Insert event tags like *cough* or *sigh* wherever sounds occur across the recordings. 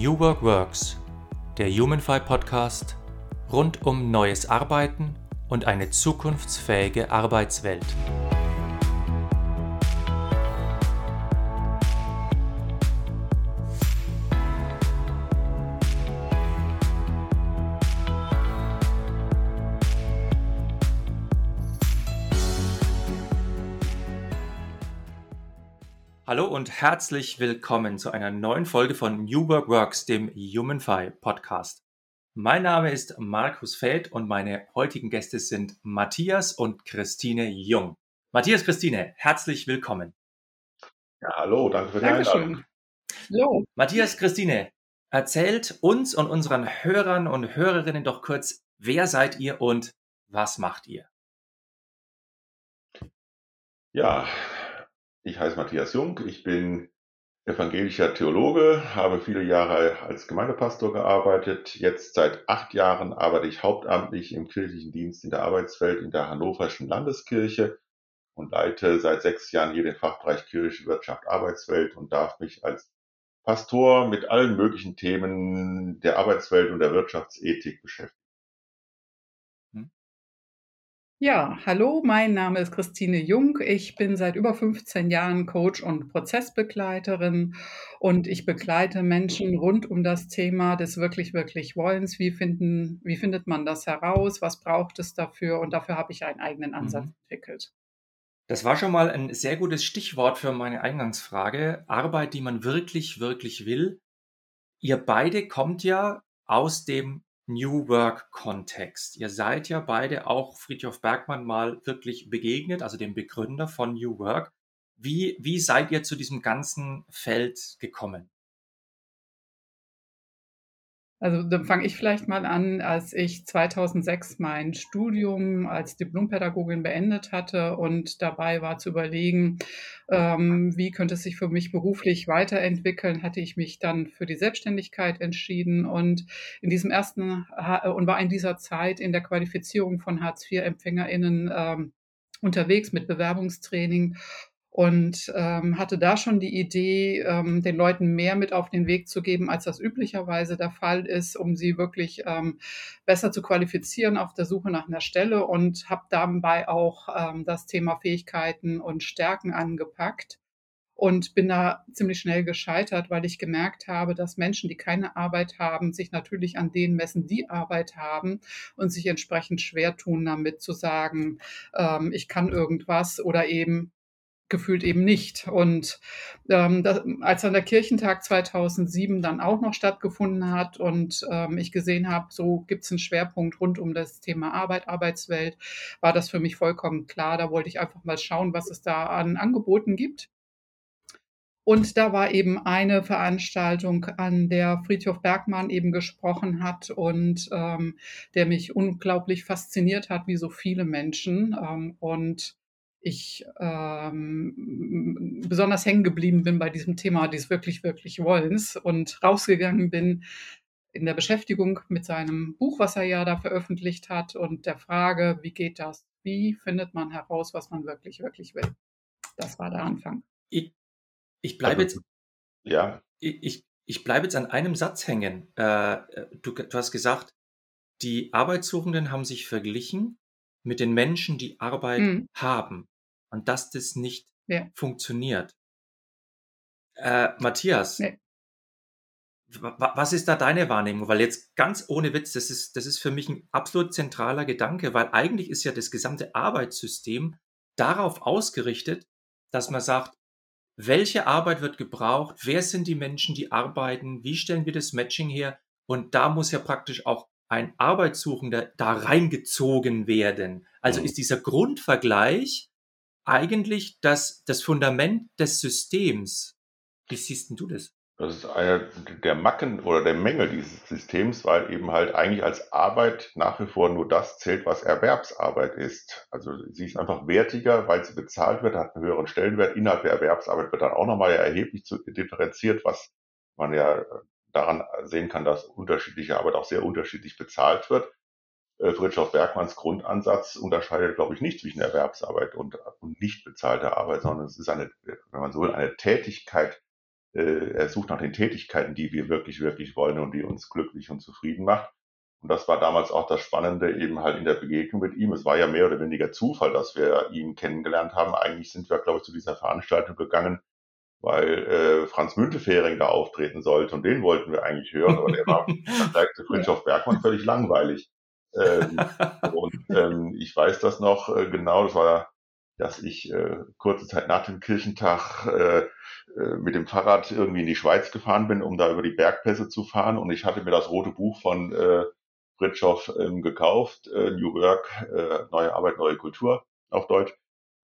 New Work Works, der HumanFi Podcast rund um neues Arbeiten und eine zukunftsfähige Arbeitswelt. Herzlich willkommen zu einer neuen Folge von New Work Works, dem HumanFi Podcast. Mein Name ist Markus Feld und meine heutigen Gäste sind Matthias und Christine Jung. Matthias, Christine, herzlich willkommen. Ja, hallo, danke für die Dankeschön. Einladung. Hallo. Matthias, Christine, erzählt uns und unseren Hörern und Hörerinnen doch kurz, wer seid ihr und was macht ihr? Ja, ich heiße Matthias Jung, ich bin evangelischer Theologe, habe viele Jahre als Gemeindepastor gearbeitet. Jetzt seit acht Jahren arbeite ich hauptamtlich im kirchlichen Dienst in der Arbeitswelt in der Hannoverschen Landeskirche und leite seit sechs Jahren hier den Fachbereich Kirche, Wirtschaft, Arbeitswelt und darf mich als Pastor mit allen möglichen Themen der Arbeitswelt und der Wirtschaftsethik beschäftigen. Ja, hallo, mein Name ist Christine Jung. Ich bin seit über 15 Jahren Coach und Prozessbegleiterin und ich begleite Menschen rund um das Thema des wirklich, wirklich Wollens. Wie finden, wie findet man das heraus? Was braucht es dafür? Und dafür habe ich einen eigenen Ansatz mhm. entwickelt. Das war schon mal ein sehr gutes Stichwort für meine Eingangsfrage. Arbeit, die man wirklich, wirklich will. Ihr beide kommt ja aus dem New Work-Kontext. Ihr seid ja beide auch Friedhof Bergmann mal wirklich begegnet, also dem Begründer von New Work. Wie, wie seid ihr zu diesem ganzen Feld gekommen? Also dann fange ich vielleicht mal an, als ich 2006 mein Studium als Diplompädagogin beendet hatte und dabei war zu überlegen, ähm, wie könnte es sich für mich beruflich weiterentwickeln, hatte ich mich dann für die Selbstständigkeit entschieden und in diesem ersten und war in dieser Zeit in der Qualifizierung von Hartz-IV-EmpfängerInnen ähm, unterwegs mit Bewerbungstraining und ähm, hatte da schon die Idee, ähm, den Leuten mehr mit auf den Weg zu geben, als das üblicherweise der Fall ist, um sie wirklich ähm, besser zu qualifizieren auf der Suche nach einer Stelle und habe dabei auch ähm, das Thema Fähigkeiten und Stärken angepackt und bin da ziemlich schnell gescheitert, weil ich gemerkt habe, dass Menschen, die keine Arbeit haben, sich natürlich an denen messen, die Arbeit haben und sich entsprechend schwer tun damit zu sagen, ähm, ich kann irgendwas oder eben gefühlt eben nicht. Und ähm, das, als dann der Kirchentag 2007 dann auch noch stattgefunden hat und ähm, ich gesehen habe, so gibt es einen Schwerpunkt rund um das Thema Arbeit, Arbeitswelt, war das für mich vollkommen klar. Da wollte ich einfach mal schauen, was es da an Angeboten gibt. Und da war eben eine Veranstaltung, an der Friedhof Bergmann eben gesprochen hat und ähm, der mich unglaublich fasziniert hat, wie so viele Menschen. Ähm, und ich ähm, besonders hängen geblieben bin bei diesem Thema des wirklich, wirklich Wollens und rausgegangen bin in der Beschäftigung mit seinem Buch, was er ja da veröffentlicht hat und der Frage, wie geht das? Wie findet man heraus, was man wirklich, wirklich will? Das war der Anfang. Ich, ich bleibe jetzt, ja. ich, ich bleibe jetzt an einem Satz hängen. Äh, du, du hast gesagt, die Arbeitssuchenden haben sich verglichen mit den Menschen, die Arbeit mhm. haben und dass das nicht ja. funktioniert. Äh, Matthias, nee. was ist da deine Wahrnehmung? Weil jetzt ganz ohne Witz, das ist, das ist für mich ein absolut zentraler Gedanke, weil eigentlich ist ja das gesamte Arbeitssystem darauf ausgerichtet, dass man sagt, welche Arbeit wird gebraucht, wer sind die Menschen, die arbeiten, wie stellen wir das Matching her? Und da muss ja praktisch auch ein Arbeitssuchender da reingezogen werden. Also mhm. ist dieser Grundvergleich eigentlich das, das Fundament des Systems. Wie siehst du das? Das ist einer der Macken oder der Mängel dieses Systems, weil eben halt eigentlich als Arbeit nach wie vor nur das zählt, was Erwerbsarbeit ist. Also sie ist einfach wertiger, weil sie bezahlt wird, hat einen höheren Stellenwert. Innerhalb der Erwerbsarbeit wird dann auch nochmal erheblich differenziert, was man ja daran sehen kann, dass unterschiedliche Arbeit auch sehr unterschiedlich bezahlt wird äh, Friedrich Bergmanns Grundansatz unterscheidet, glaube ich, nicht zwischen Erwerbsarbeit und, und nicht bezahlter Arbeit, sondern es ist eine, wenn man so will, eine Tätigkeit, äh, er sucht nach den Tätigkeiten, die wir wirklich, wirklich wollen und die uns glücklich und zufrieden macht. Und das war damals auch das Spannende eben halt in der Begegnung mit ihm. Es war ja mehr oder weniger Zufall, dass wir ihn kennengelernt haben. Eigentlich sind wir, glaube ich, zu dieser Veranstaltung gegangen, weil äh, Franz Müntefering da auftreten sollte und den wollten wir eigentlich hören, aber der war *laughs* Vergleich zu Fritjof Bergmann völlig langweilig. Ähm, *laughs* und ähm, ich weiß das noch äh, genau, das war, dass ich äh, kurze Zeit nach dem Kirchentag äh, äh, mit dem Fahrrad irgendwie in die Schweiz gefahren bin, um da über die Bergpässe zu fahren und ich hatte mir das rote Buch von äh, Fritschow ähm, gekauft, äh, New Work, äh, neue Arbeit, neue Kultur auf Deutsch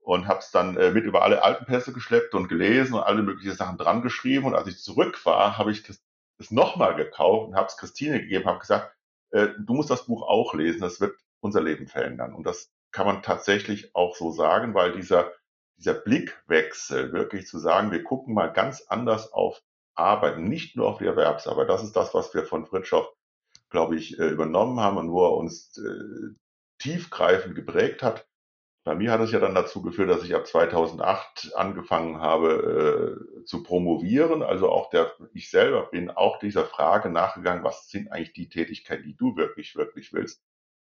und habe es dann äh, mit über alle Alpenpässe geschleppt und gelesen und alle möglichen Sachen dran geschrieben. Und als ich zurück war, habe ich das, das nochmal gekauft und habe es Christine gegeben, habe gesagt, äh, du musst das Buch auch lesen, das wird unser Leben verändern. Und das kann man tatsächlich auch so sagen, weil dieser, dieser Blickwechsel, wirklich zu sagen, wir gucken mal ganz anders auf Arbeit, nicht nur auf die Erwerbsarbeit. Das ist das, was wir von Fritschow, glaube ich, äh, übernommen haben und wo er uns äh, tiefgreifend geprägt hat bei mir hat es ja dann dazu geführt, dass ich ab 2008 angefangen habe äh, zu promovieren. Also auch der, ich selber bin auch dieser Frage nachgegangen, was sind eigentlich die Tätigkeiten, die du wirklich, wirklich willst?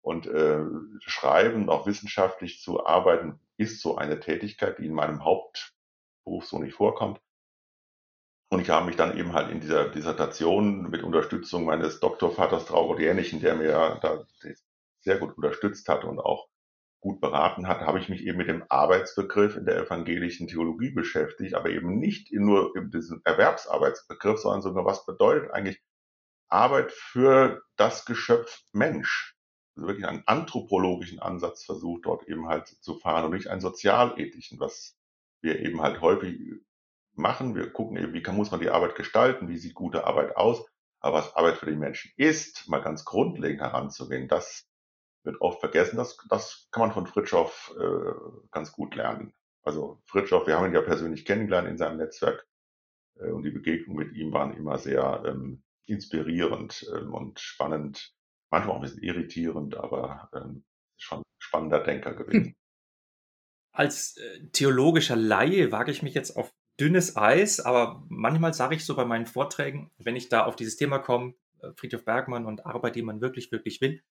Und äh, schreiben, auch wissenschaftlich zu arbeiten, ist so eine Tätigkeit, die in meinem Hauptberuf so nicht vorkommt. Und ich habe mich dann eben halt in dieser Dissertation mit Unterstützung meines Doktorvaters Traugott Jährlichen, der mir da sehr gut unterstützt hat und auch gut beraten hat, habe ich mich eben mit dem Arbeitsbegriff in der evangelischen Theologie beschäftigt, aber eben nicht nur in diesem Erwerbsarbeitsbegriff, sondern sogar, was bedeutet eigentlich Arbeit für das Geschöpf Mensch? Also wirklich einen anthropologischen Ansatz versucht, dort eben halt zu fahren und nicht einen sozialethischen, was wir eben halt häufig machen. Wir gucken eben, wie kann, muss man die Arbeit gestalten, wie sieht gute Arbeit aus, aber was Arbeit für die Menschen ist, mal ganz grundlegend heranzugehen, das wird oft vergessen. Das, das kann man von Fritschow äh, ganz gut lernen. Also Fritschow, wir haben ihn ja persönlich kennengelernt in seinem Netzwerk äh, und die Begegnungen mit ihm waren immer sehr ähm, inspirierend ähm, und spannend, manchmal auch ein bisschen irritierend, aber ähm, schon spannender Denker gewesen. Als äh, theologischer Laie wage ich mich jetzt auf dünnes Eis, aber manchmal sage ich so bei meinen Vorträgen, wenn ich da auf dieses Thema komme, äh, Friedhof Bergmann und Arbeit, die man wirklich, wirklich will,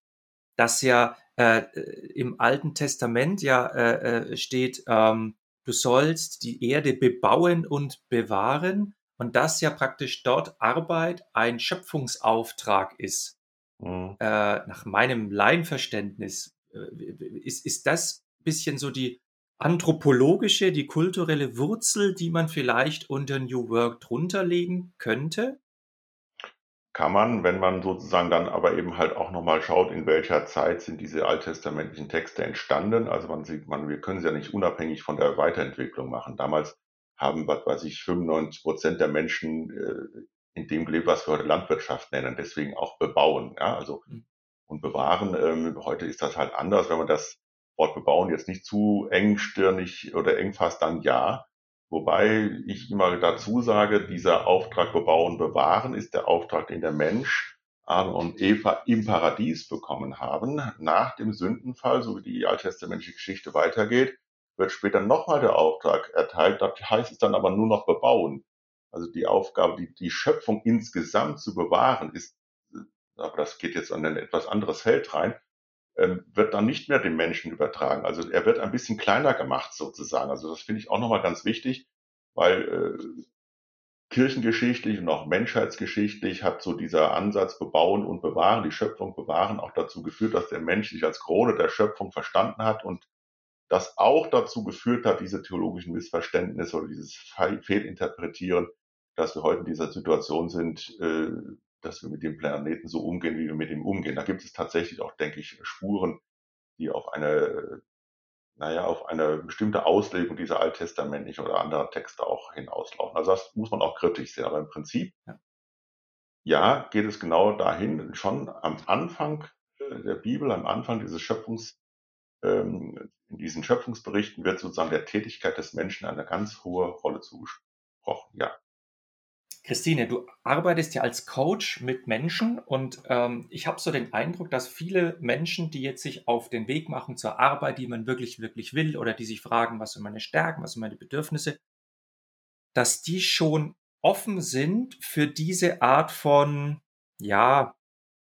dass ja äh, im Alten Testament ja äh, äh, steht, ähm, du sollst die Erde bebauen und bewahren und dass ja praktisch dort Arbeit ein Schöpfungsauftrag ist. Mhm. Äh, nach meinem Laienverständnis äh, ist, ist das bisschen so die anthropologische, die kulturelle Wurzel, die man vielleicht unter New Work drunter legen könnte? Kann man, wenn man sozusagen dann aber eben halt auch nochmal schaut, in welcher Zeit sind diese alttestamentlichen Texte entstanden. Also man sieht, man, wir können sie ja nicht unabhängig von der Weiterentwicklung machen. Damals haben, was weiß ich, 95 Prozent der Menschen äh, in dem gelebt, was wir heute Landwirtschaft nennen, deswegen auch bebauen. Ja, also mhm. und bewahren. Ähm, heute ist das halt anders, wenn man das Wort bebauen jetzt nicht zu engstirnig oder eng fasst, dann ja. Wobei ich immer dazu sage, dieser Auftrag bebauen, bewahren ist der Auftrag, den der Mensch, Adam und Eva im Paradies bekommen haben. Nach dem Sündenfall, so wie die alttestamentliche Geschichte weitergeht, wird später nochmal der Auftrag erteilt. Das heißt es dann aber nur noch bebauen. Also die Aufgabe, die, die Schöpfung insgesamt zu bewahren, ist, aber das geht jetzt an ein etwas anderes Feld rein, wird dann nicht mehr dem Menschen übertragen. Also er wird ein bisschen kleiner gemacht sozusagen. Also das finde ich auch nochmal ganz wichtig, weil äh, kirchengeschichtlich und auch menschheitsgeschichtlich hat so dieser Ansatz bebauen und bewahren, die Schöpfung bewahren, auch dazu geführt, dass der Mensch sich als Krone der Schöpfung verstanden hat und das auch dazu geführt hat, diese theologischen Missverständnisse oder dieses Fehlinterpretieren, dass wir heute in dieser Situation sind, äh, dass wir mit dem Planeten so umgehen, wie wir mit ihm umgehen. Da gibt es tatsächlich auch, denke ich, Spuren, die auf eine, naja, auf eine bestimmte Auslegung dieser alttestamentlichen oder anderer Texte auch hinauslaufen. Also das muss man auch kritisch sehen. Aber im Prinzip, ja, ja geht es genau dahin, schon am Anfang äh, der Bibel, am Anfang dieses Schöpfungs, ähm, in diesen Schöpfungsberichten wird sozusagen der Tätigkeit des Menschen eine ganz hohe Rolle zugesprochen. Ja, Christine, du arbeitest ja als Coach mit Menschen und ähm, ich habe so den Eindruck, dass viele Menschen, die jetzt sich auf den Weg machen zur Arbeit, die man wirklich, wirklich will oder die sich fragen, was sind meine Stärken, was sind meine Bedürfnisse, dass die schon offen sind für diese Art von, ja,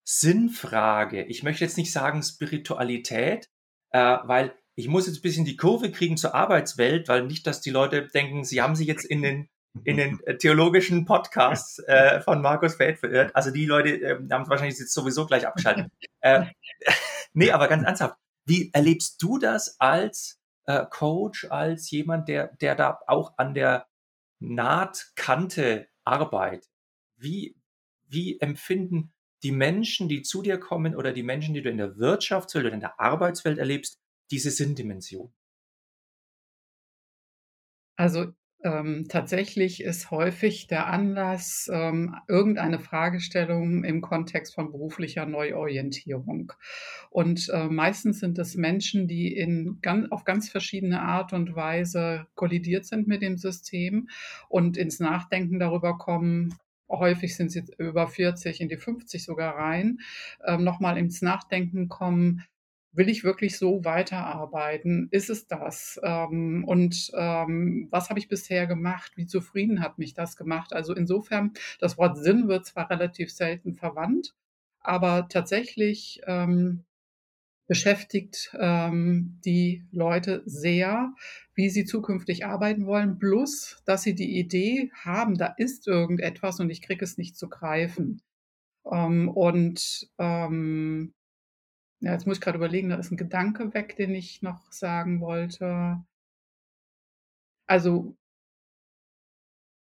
Sinnfrage. Ich möchte jetzt nicht sagen Spiritualität, äh, weil ich muss jetzt ein bisschen die Kurve kriegen zur Arbeitswelt, weil nicht, dass die Leute denken, sie haben sich jetzt in den in den äh, theologischen Podcasts *laughs* äh, von Markus Feld verirrt. Also die Leute äh, haben wahrscheinlich jetzt sowieso gleich abgeschaltet. äh, *laughs* nee, aber ganz ernsthaft. Wie erlebst du das als äh, Coach, als jemand, der, der da auch an der Nahtkante arbeitet? Wie, wie empfinden die Menschen, die zu dir kommen oder die Menschen, die du in der Wirtschaftswelt oder in der Arbeitswelt erlebst, diese Sinndimension? Also ähm, tatsächlich ist häufig der Anlass ähm, irgendeine Fragestellung im Kontext von beruflicher Neuorientierung. Und äh, meistens sind es Menschen, die in ganz, auf ganz verschiedene Art und Weise kollidiert sind mit dem System und ins Nachdenken darüber kommen, häufig sind sie über 40, in die 50 sogar rein, ähm, nochmal ins Nachdenken kommen, will ich wirklich so weiterarbeiten? Ist es das? Ähm, und ähm, was habe ich bisher gemacht? Wie zufrieden hat mich das gemacht? Also insofern, das Wort Sinn wird zwar relativ selten verwandt, aber tatsächlich ähm, beschäftigt ähm, die Leute sehr, wie sie zukünftig arbeiten wollen, plus, dass sie die Idee haben, da ist irgendetwas und ich kriege es nicht zu greifen. Ähm, und ähm, ja, jetzt muss ich gerade überlegen, da ist ein Gedanke weg, den ich noch sagen wollte. Also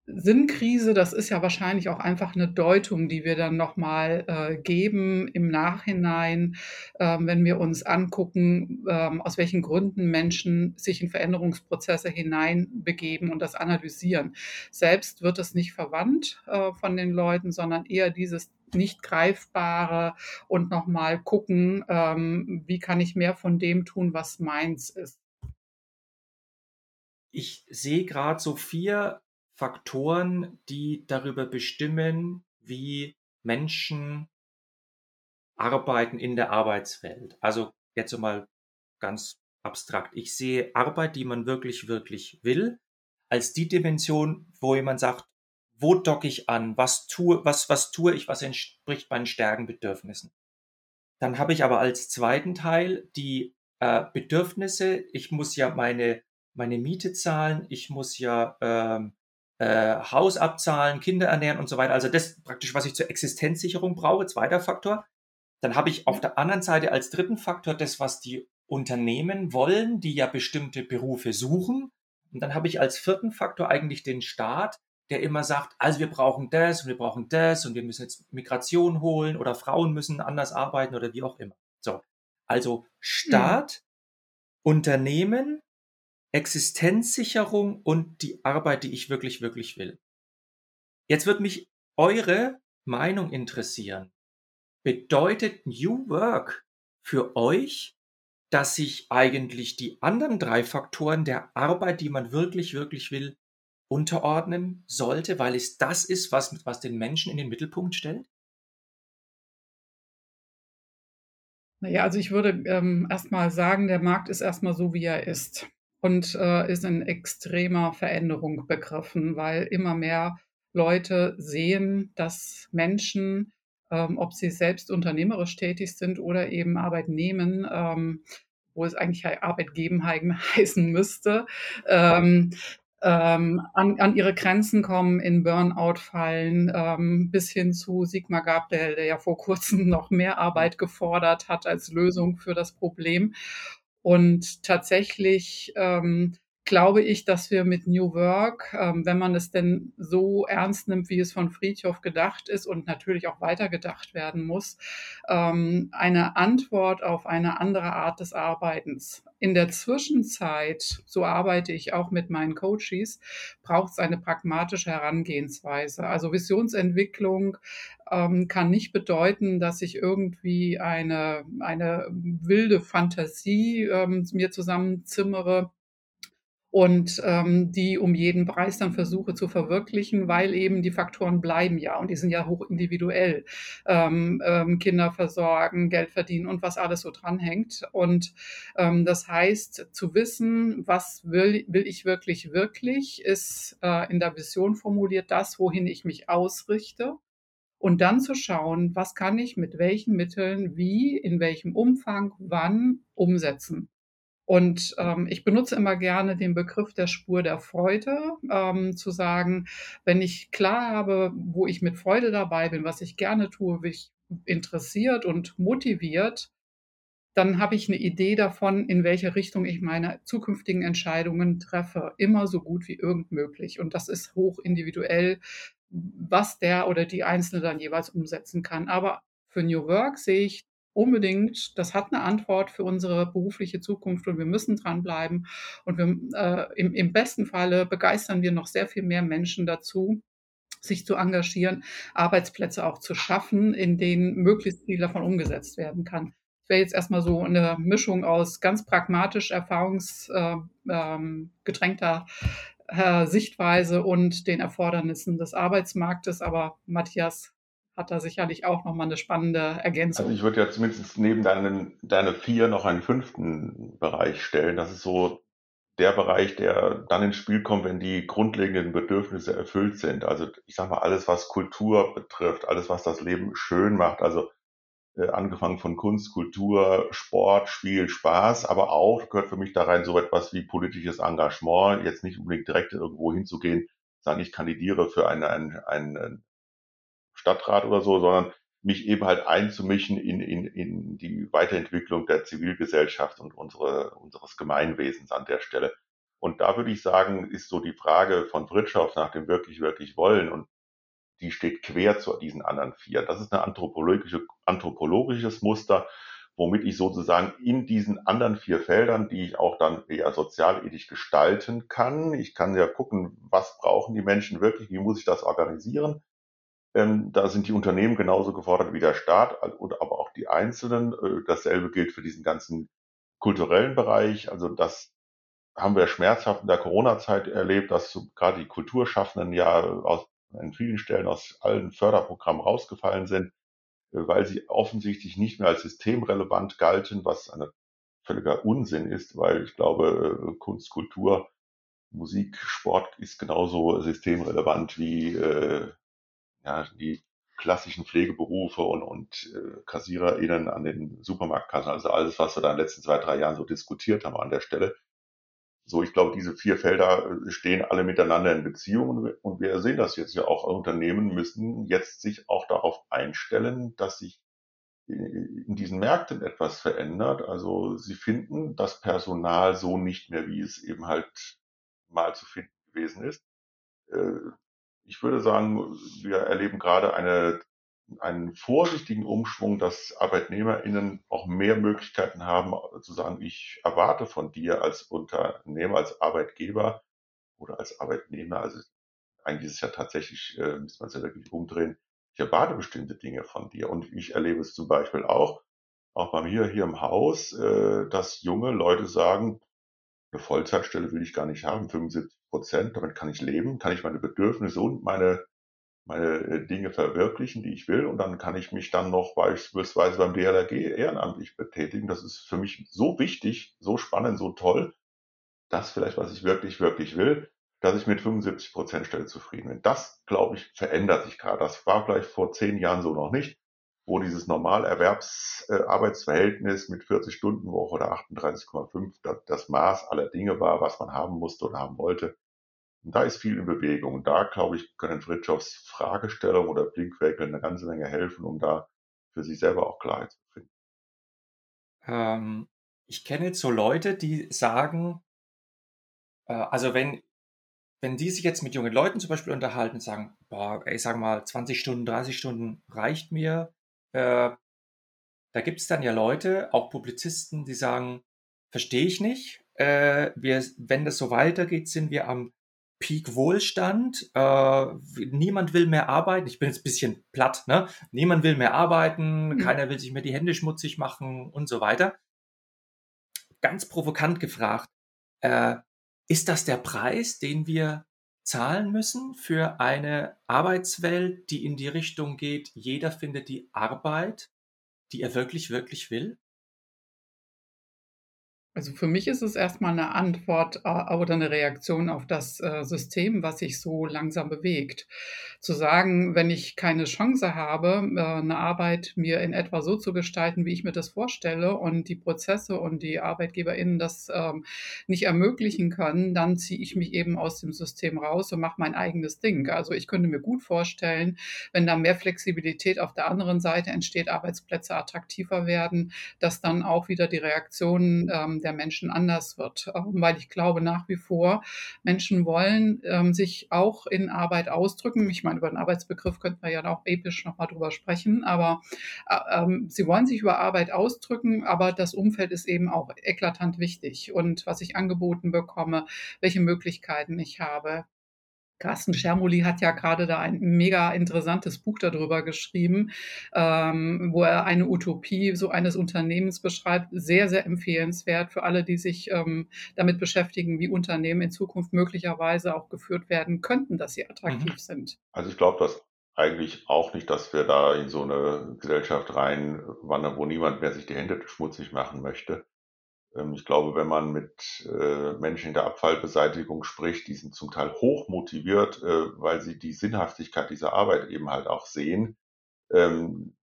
Sinnkrise, das ist ja wahrscheinlich auch einfach eine Deutung, die wir dann noch mal äh, geben im Nachhinein, ähm, wenn wir uns angucken, ähm, aus welchen Gründen Menschen sich in Veränderungsprozesse hineinbegeben und das analysieren. Selbst wird es nicht verwandt äh, von den Leuten, sondern eher dieses nicht greifbare und noch mal gucken, ähm, wie kann ich mehr von dem tun, was meins ist. Ich sehe gerade so vier Faktoren, die darüber bestimmen, wie Menschen arbeiten in der Arbeitswelt. Also jetzt mal ganz abstrakt. Ich sehe Arbeit, die man wirklich, wirklich will, als die Dimension, wo jemand sagt, wo docke ich an, was tue, was, was tue ich, was entspricht meinen Stärken, Bedürfnissen. Dann habe ich aber als zweiten Teil die äh, Bedürfnisse. Ich muss ja meine, meine Miete zahlen, ich muss ja ähm, äh, Haus abzahlen, Kinder ernähren und so weiter. Also das praktisch, was ich zur Existenzsicherung brauche, zweiter Faktor. Dann habe ich auf der anderen Seite als dritten Faktor das, was die Unternehmen wollen, die ja bestimmte Berufe suchen. Und dann habe ich als vierten Faktor eigentlich den Staat, der immer sagt, also wir brauchen das und wir brauchen das und wir müssen jetzt Migration holen oder Frauen müssen anders arbeiten oder wie auch immer. So. Also Staat, hm. Unternehmen, Existenzsicherung und die Arbeit, die ich wirklich, wirklich will. Jetzt wird mich eure Meinung interessieren. Bedeutet New Work für euch, dass sich eigentlich die anderen drei Faktoren der Arbeit, die man wirklich, wirklich will, unterordnen sollte, weil es das ist, was, was den Menschen in den Mittelpunkt stellt? Naja, also ich würde ähm, erstmal sagen, der Markt ist erstmal so, wie er ist und äh, ist in extremer Veränderung begriffen, weil immer mehr Leute sehen, dass Menschen, ähm, ob sie selbst unternehmerisch tätig sind oder eben Arbeit nehmen, ähm, wo es eigentlich Arbeit geben *laughs* heißen müsste, ähm, ähm, an, an ihre Grenzen kommen, in Burnout fallen, ähm, bis hin zu Sigmar Gabriel, der ja vor kurzem noch mehr Arbeit gefordert hat als Lösung für das Problem. Und tatsächlich ähm, glaube ich, dass wir mit New Work, ähm, wenn man es denn so ernst nimmt, wie es von Friedhoff gedacht ist und natürlich auch weitergedacht werden muss, ähm, eine Antwort auf eine andere Art des Arbeitens. In der Zwischenzeit, so arbeite ich auch mit meinen Coaches, braucht es eine pragmatische Herangehensweise. Also Visionsentwicklung ähm, kann nicht bedeuten, dass ich irgendwie eine, eine wilde Fantasie ähm, mir zusammenzimmere und ähm, die um jeden Preis dann versuche zu verwirklichen, weil eben die Faktoren bleiben ja und die sind ja hoch individuell. Ähm, ähm, Kinder versorgen, Geld verdienen und was alles so dranhängt. Und ähm, das heißt, zu wissen, was will, will ich wirklich, wirklich, ist äh, in der Vision formuliert das, wohin ich mich ausrichte und dann zu schauen, was kann ich mit welchen Mitteln, wie, in welchem Umfang, wann umsetzen. Und ähm, ich benutze immer gerne den Begriff der Spur der Freude, ähm, zu sagen, wenn ich klar habe, wo ich mit Freude dabei bin, was ich gerne tue, mich interessiert und motiviert, dann habe ich eine Idee davon, in welche Richtung ich meine zukünftigen Entscheidungen treffe, immer so gut wie irgend möglich. Und das ist hoch individuell, was der oder die Einzelne dann jeweils umsetzen kann. Aber für New Work sehe ich unbedingt, das hat eine Antwort für unsere berufliche Zukunft und wir müssen dranbleiben. Und wir, äh, im, im besten Falle begeistern wir noch sehr viel mehr Menschen dazu, sich zu engagieren, Arbeitsplätze auch zu schaffen, in denen möglichst viel davon umgesetzt werden kann. Das wäre jetzt erstmal so eine Mischung aus ganz pragmatisch erfahrungsgetränkter äh, äh, Sichtweise und den Erfordernissen des Arbeitsmarktes. Aber Matthias hat da sicherlich auch nochmal eine spannende Ergänzung. Also ich würde ja zumindest neben deinen, deine vier noch einen fünften Bereich stellen. Das ist so der Bereich, der dann ins Spiel kommt, wenn die grundlegenden Bedürfnisse erfüllt sind. Also ich sage mal, alles, was Kultur betrifft, alles, was das Leben schön macht, also äh, angefangen von Kunst, Kultur, Sport, Spiel, Spaß, aber auch gehört für mich da rein so etwas wie politisches Engagement, jetzt nicht unbedingt direkt irgendwo hinzugehen, sagen, ich kandidiere für eine, ein, ein, Stadtrat oder so, sondern mich eben halt einzumischen in, in, in die Weiterentwicklung der Zivilgesellschaft und unsere, unseres Gemeinwesens an der Stelle. Und da würde ich sagen, ist so die Frage von Fritschhoff nach dem wirklich, wirklich wollen und die steht quer zu diesen anderen vier. Das ist ein anthropologische, anthropologisches Muster, womit ich sozusagen in diesen anderen vier Feldern, die ich auch dann eher sozialethisch gestalten kann. Ich kann ja gucken, was brauchen die Menschen wirklich, wie muss ich das organisieren? Ähm, da sind die Unternehmen genauso gefordert wie der Staat und aber auch die Einzelnen. Äh, dasselbe gilt für diesen ganzen kulturellen Bereich. Also das haben wir schmerzhaft in der Corona-Zeit erlebt, dass gerade die Kulturschaffenden ja aus, an vielen Stellen aus allen Förderprogrammen rausgefallen sind, äh, weil sie offensichtlich nicht mehr als systemrelevant galten, was ein völliger Unsinn ist, weil ich glaube, äh, Kunst, Kultur, Musik, Sport ist genauso systemrelevant wie äh, ja, die klassischen Pflegeberufe und, und äh, KassiererInnen an den Supermarktkassen, also alles, was wir da in den letzten zwei, drei Jahren so diskutiert haben an der Stelle. So, ich glaube, diese vier Felder äh, stehen alle miteinander in Beziehung und wir sehen das jetzt ja auch. Unternehmen müssen jetzt sich auch darauf einstellen, dass sich in diesen Märkten etwas verändert. Also sie finden das Personal so nicht mehr, wie es eben halt mal zu finden gewesen ist. Ich würde sagen, wir erleben gerade eine, einen vorsichtigen Umschwung, dass ArbeitnehmerInnen auch mehr Möglichkeiten haben, zu sagen, ich erwarte von dir als Unternehmer, als Arbeitgeber oder als Arbeitnehmer, also eigentlich ist es ja tatsächlich, äh, müsste man es ja wirklich umdrehen, ich erwarte bestimmte Dinge von dir. Und ich erlebe es zum Beispiel auch, auch bei mir hier im Haus, äh, dass junge Leute sagen, eine Vollzeitstelle will ich gar nicht haben, 75 Prozent, damit kann ich leben, kann ich meine Bedürfnisse und meine, meine äh, Dinge verwirklichen, die ich will. Und dann kann ich mich dann noch beispielsweise beim DLRG ehrenamtlich betätigen. Das ist für mich so wichtig, so spannend, so toll, das vielleicht, was ich wirklich, wirklich will, dass ich mit 75 Prozent Stelle zufrieden bin. Das, glaube ich, verändert sich gerade. Das war vielleicht vor zehn Jahren so noch nicht wo dieses Normalerwerbsarbeitsverhältnis mit 40 Stunden Woche oder 38,5 das Maß aller Dinge war, was man haben musste oder haben wollte. Und da ist viel in Bewegung. Und da, glaube ich, können Fritschoffs Fragestellung oder Blinkwinkel eine ganze Menge helfen, um da für sich selber auch Klarheit zu finden. Ähm, ich kenne jetzt so Leute, die sagen, äh, also wenn, wenn die sich jetzt mit jungen Leuten zum Beispiel unterhalten und sagen, boah, ich sage mal, 20 Stunden, 30 Stunden reicht mir, äh, da gibt es dann ja Leute, auch Publizisten, die sagen, verstehe ich nicht. Äh, wir, wenn das so weitergeht, sind wir am Peak Wohlstand. Äh, niemand will mehr arbeiten. Ich bin jetzt ein bisschen platt, ne? Niemand will mehr arbeiten, mhm. keiner will sich mehr die Hände schmutzig machen und so weiter. Ganz provokant gefragt, äh, ist das der Preis, den wir zahlen müssen für eine Arbeitswelt, die in die Richtung geht, jeder findet die Arbeit, die er wirklich, wirklich will? Also für mich ist es erstmal eine Antwort äh, oder eine Reaktion auf das äh, System, was sich so langsam bewegt. Zu sagen, wenn ich keine Chance habe, äh, eine Arbeit mir in etwa so zu gestalten, wie ich mir das vorstelle und die Prozesse und die ArbeitgeberInnen das ähm, nicht ermöglichen können, dann ziehe ich mich eben aus dem System raus und mache mein eigenes Ding. Also ich könnte mir gut vorstellen, wenn da mehr Flexibilität auf der anderen Seite entsteht, Arbeitsplätze attraktiver werden, dass dann auch wieder die Reaktionen ähm, der Menschen anders wird. Weil ich glaube nach wie vor, Menschen wollen ähm, sich auch in Arbeit ausdrücken. Ich meine, über den Arbeitsbegriff könnten wir ja auch episch nochmal drüber sprechen, aber äh, ähm, sie wollen sich über Arbeit ausdrücken, aber das Umfeld ist eben auch eklatant wichtig. Und was ich angeboten bekomme, welche Möglichkeiten ich habe, Carsten Schermoli hat ja gerade da ein mega interessantes Buch darüber geschrieben, ähm, wo er eine Utopie so eines Unternehmens beschreibt. Sehr, sehr empfehlenswert für alle, die sich ähm, damit beschäftigen, wie Unternehmen in Zukunft möglicherweise auch geführt werden könnten, dass sie attraktiv mhm. sind. Also ich glaube, dass eigentlich auch nicht, dass wir da in so eine Gesellschaft reinwandern, wo niemand mehr sich die Hände schmutzig machen möchte. Ähm, ich glaube, wenn man mit äh, Menschen in der Abfallbeseitigung spricht, die sind zum Teil hoch motiviert, äh, weil sie die Sinnhaftigkeit dieser Arbeit eben halt auch sehen. Ähm,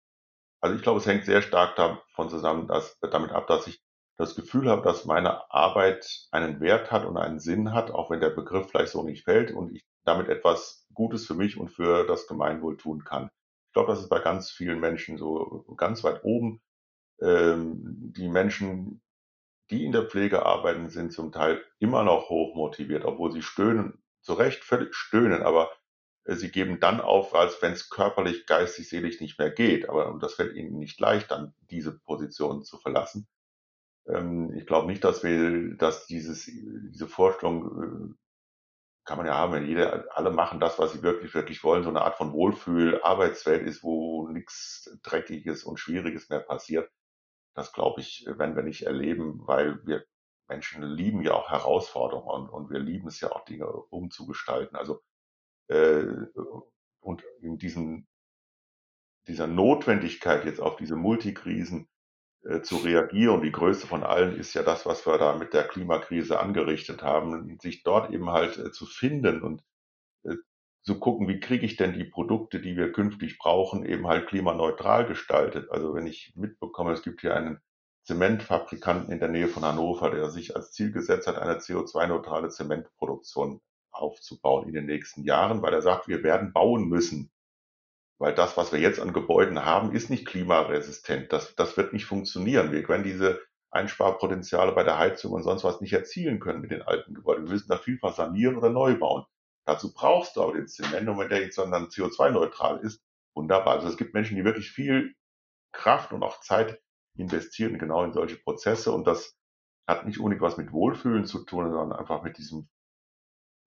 also ich glaube, es hängt sehr stark davon zusammen, dass, damit ab, dass ich das Gefühl habe, dass meine Arbeit einen Wert hat und einen Sinn hat, auch wenn der Begriff vielleicht so nicht fällt und ich damit etwas Gutes für mich und für das Gemeinwohl tun kann. Ich glaube, das ist bei ganz vielen Menschen so ganz weit oben. Ähm, die Menschen die in der Pflege arbeiten, sind zum Teil immer noch hoch motiviert, obwohl sie stöhnen, zu Recht völlig stöhnen, aber äh, sie geben dann auf, als wenn es körperlich, geistig, seelisch nicht mehr geht. Aber das fällt ihnen nicht leicht, dann diese Position zu verlassen. Ähm, ich glaube nicht, dass wir, dass dieses, diese Vorstellung äh, kann man ja haben, wenn jeder, alle machen das, was sie wirklich, wirklich wollen, so eine Art von Wohlfühl-Arbeitswelt ist, wo nichts Dreckiges und Schwieriges mehr passiert. Das glaube ich, werden wir nicht erleben, weil wir Menschen lieben ja auch Herausforderungen und, und wir lieben es ja auch Dinge umzugestalten. Also äh, und in diesem dieser Notwendigkeit jetzt auf diese Multikrisen äh, zu reagieren, die größte von allen ist ja das, was wir da mit der Klimakrise angerichtet haben, sich dort eben halt äh, zu finden und äh, zu gucken, wie kriege ich denn die Produkte, die wir künftig brauchen, eben halt klimaneutral gestaltet. Also wenn ich mitbekomme, es gibt hier einen Zementfabrikanten in der Nähe von Hannover, der sich als Ziel gesetzt hat, eine CO2-neutrale Zementproduktion aufzubauen in den nächsten Jahren, weil er sagt, wir werden bauen müssen. Weil das, was wir jetzt an Gebäuden haben, ist nicht klimaresistent. Das, das wird nicht funktionieren. Wir werden diese Einsparpotenziale bei der Heizung und sonst was nicht erzielen können mit den alten Gebäuden. Wir müssen da vielfach sanieren oder neu bauen. Dazu brauchst du aber den Zement und wenn der jetzt dann CO2-neutral ist, wunderbar. Also es gibt Menschen, die wirklich viel Kraft und auch Zeit investieren genau in solche Prozesse und das hat nicht unbedingt was mit Wohlfühlen zu tun, sondern einfach mit diesem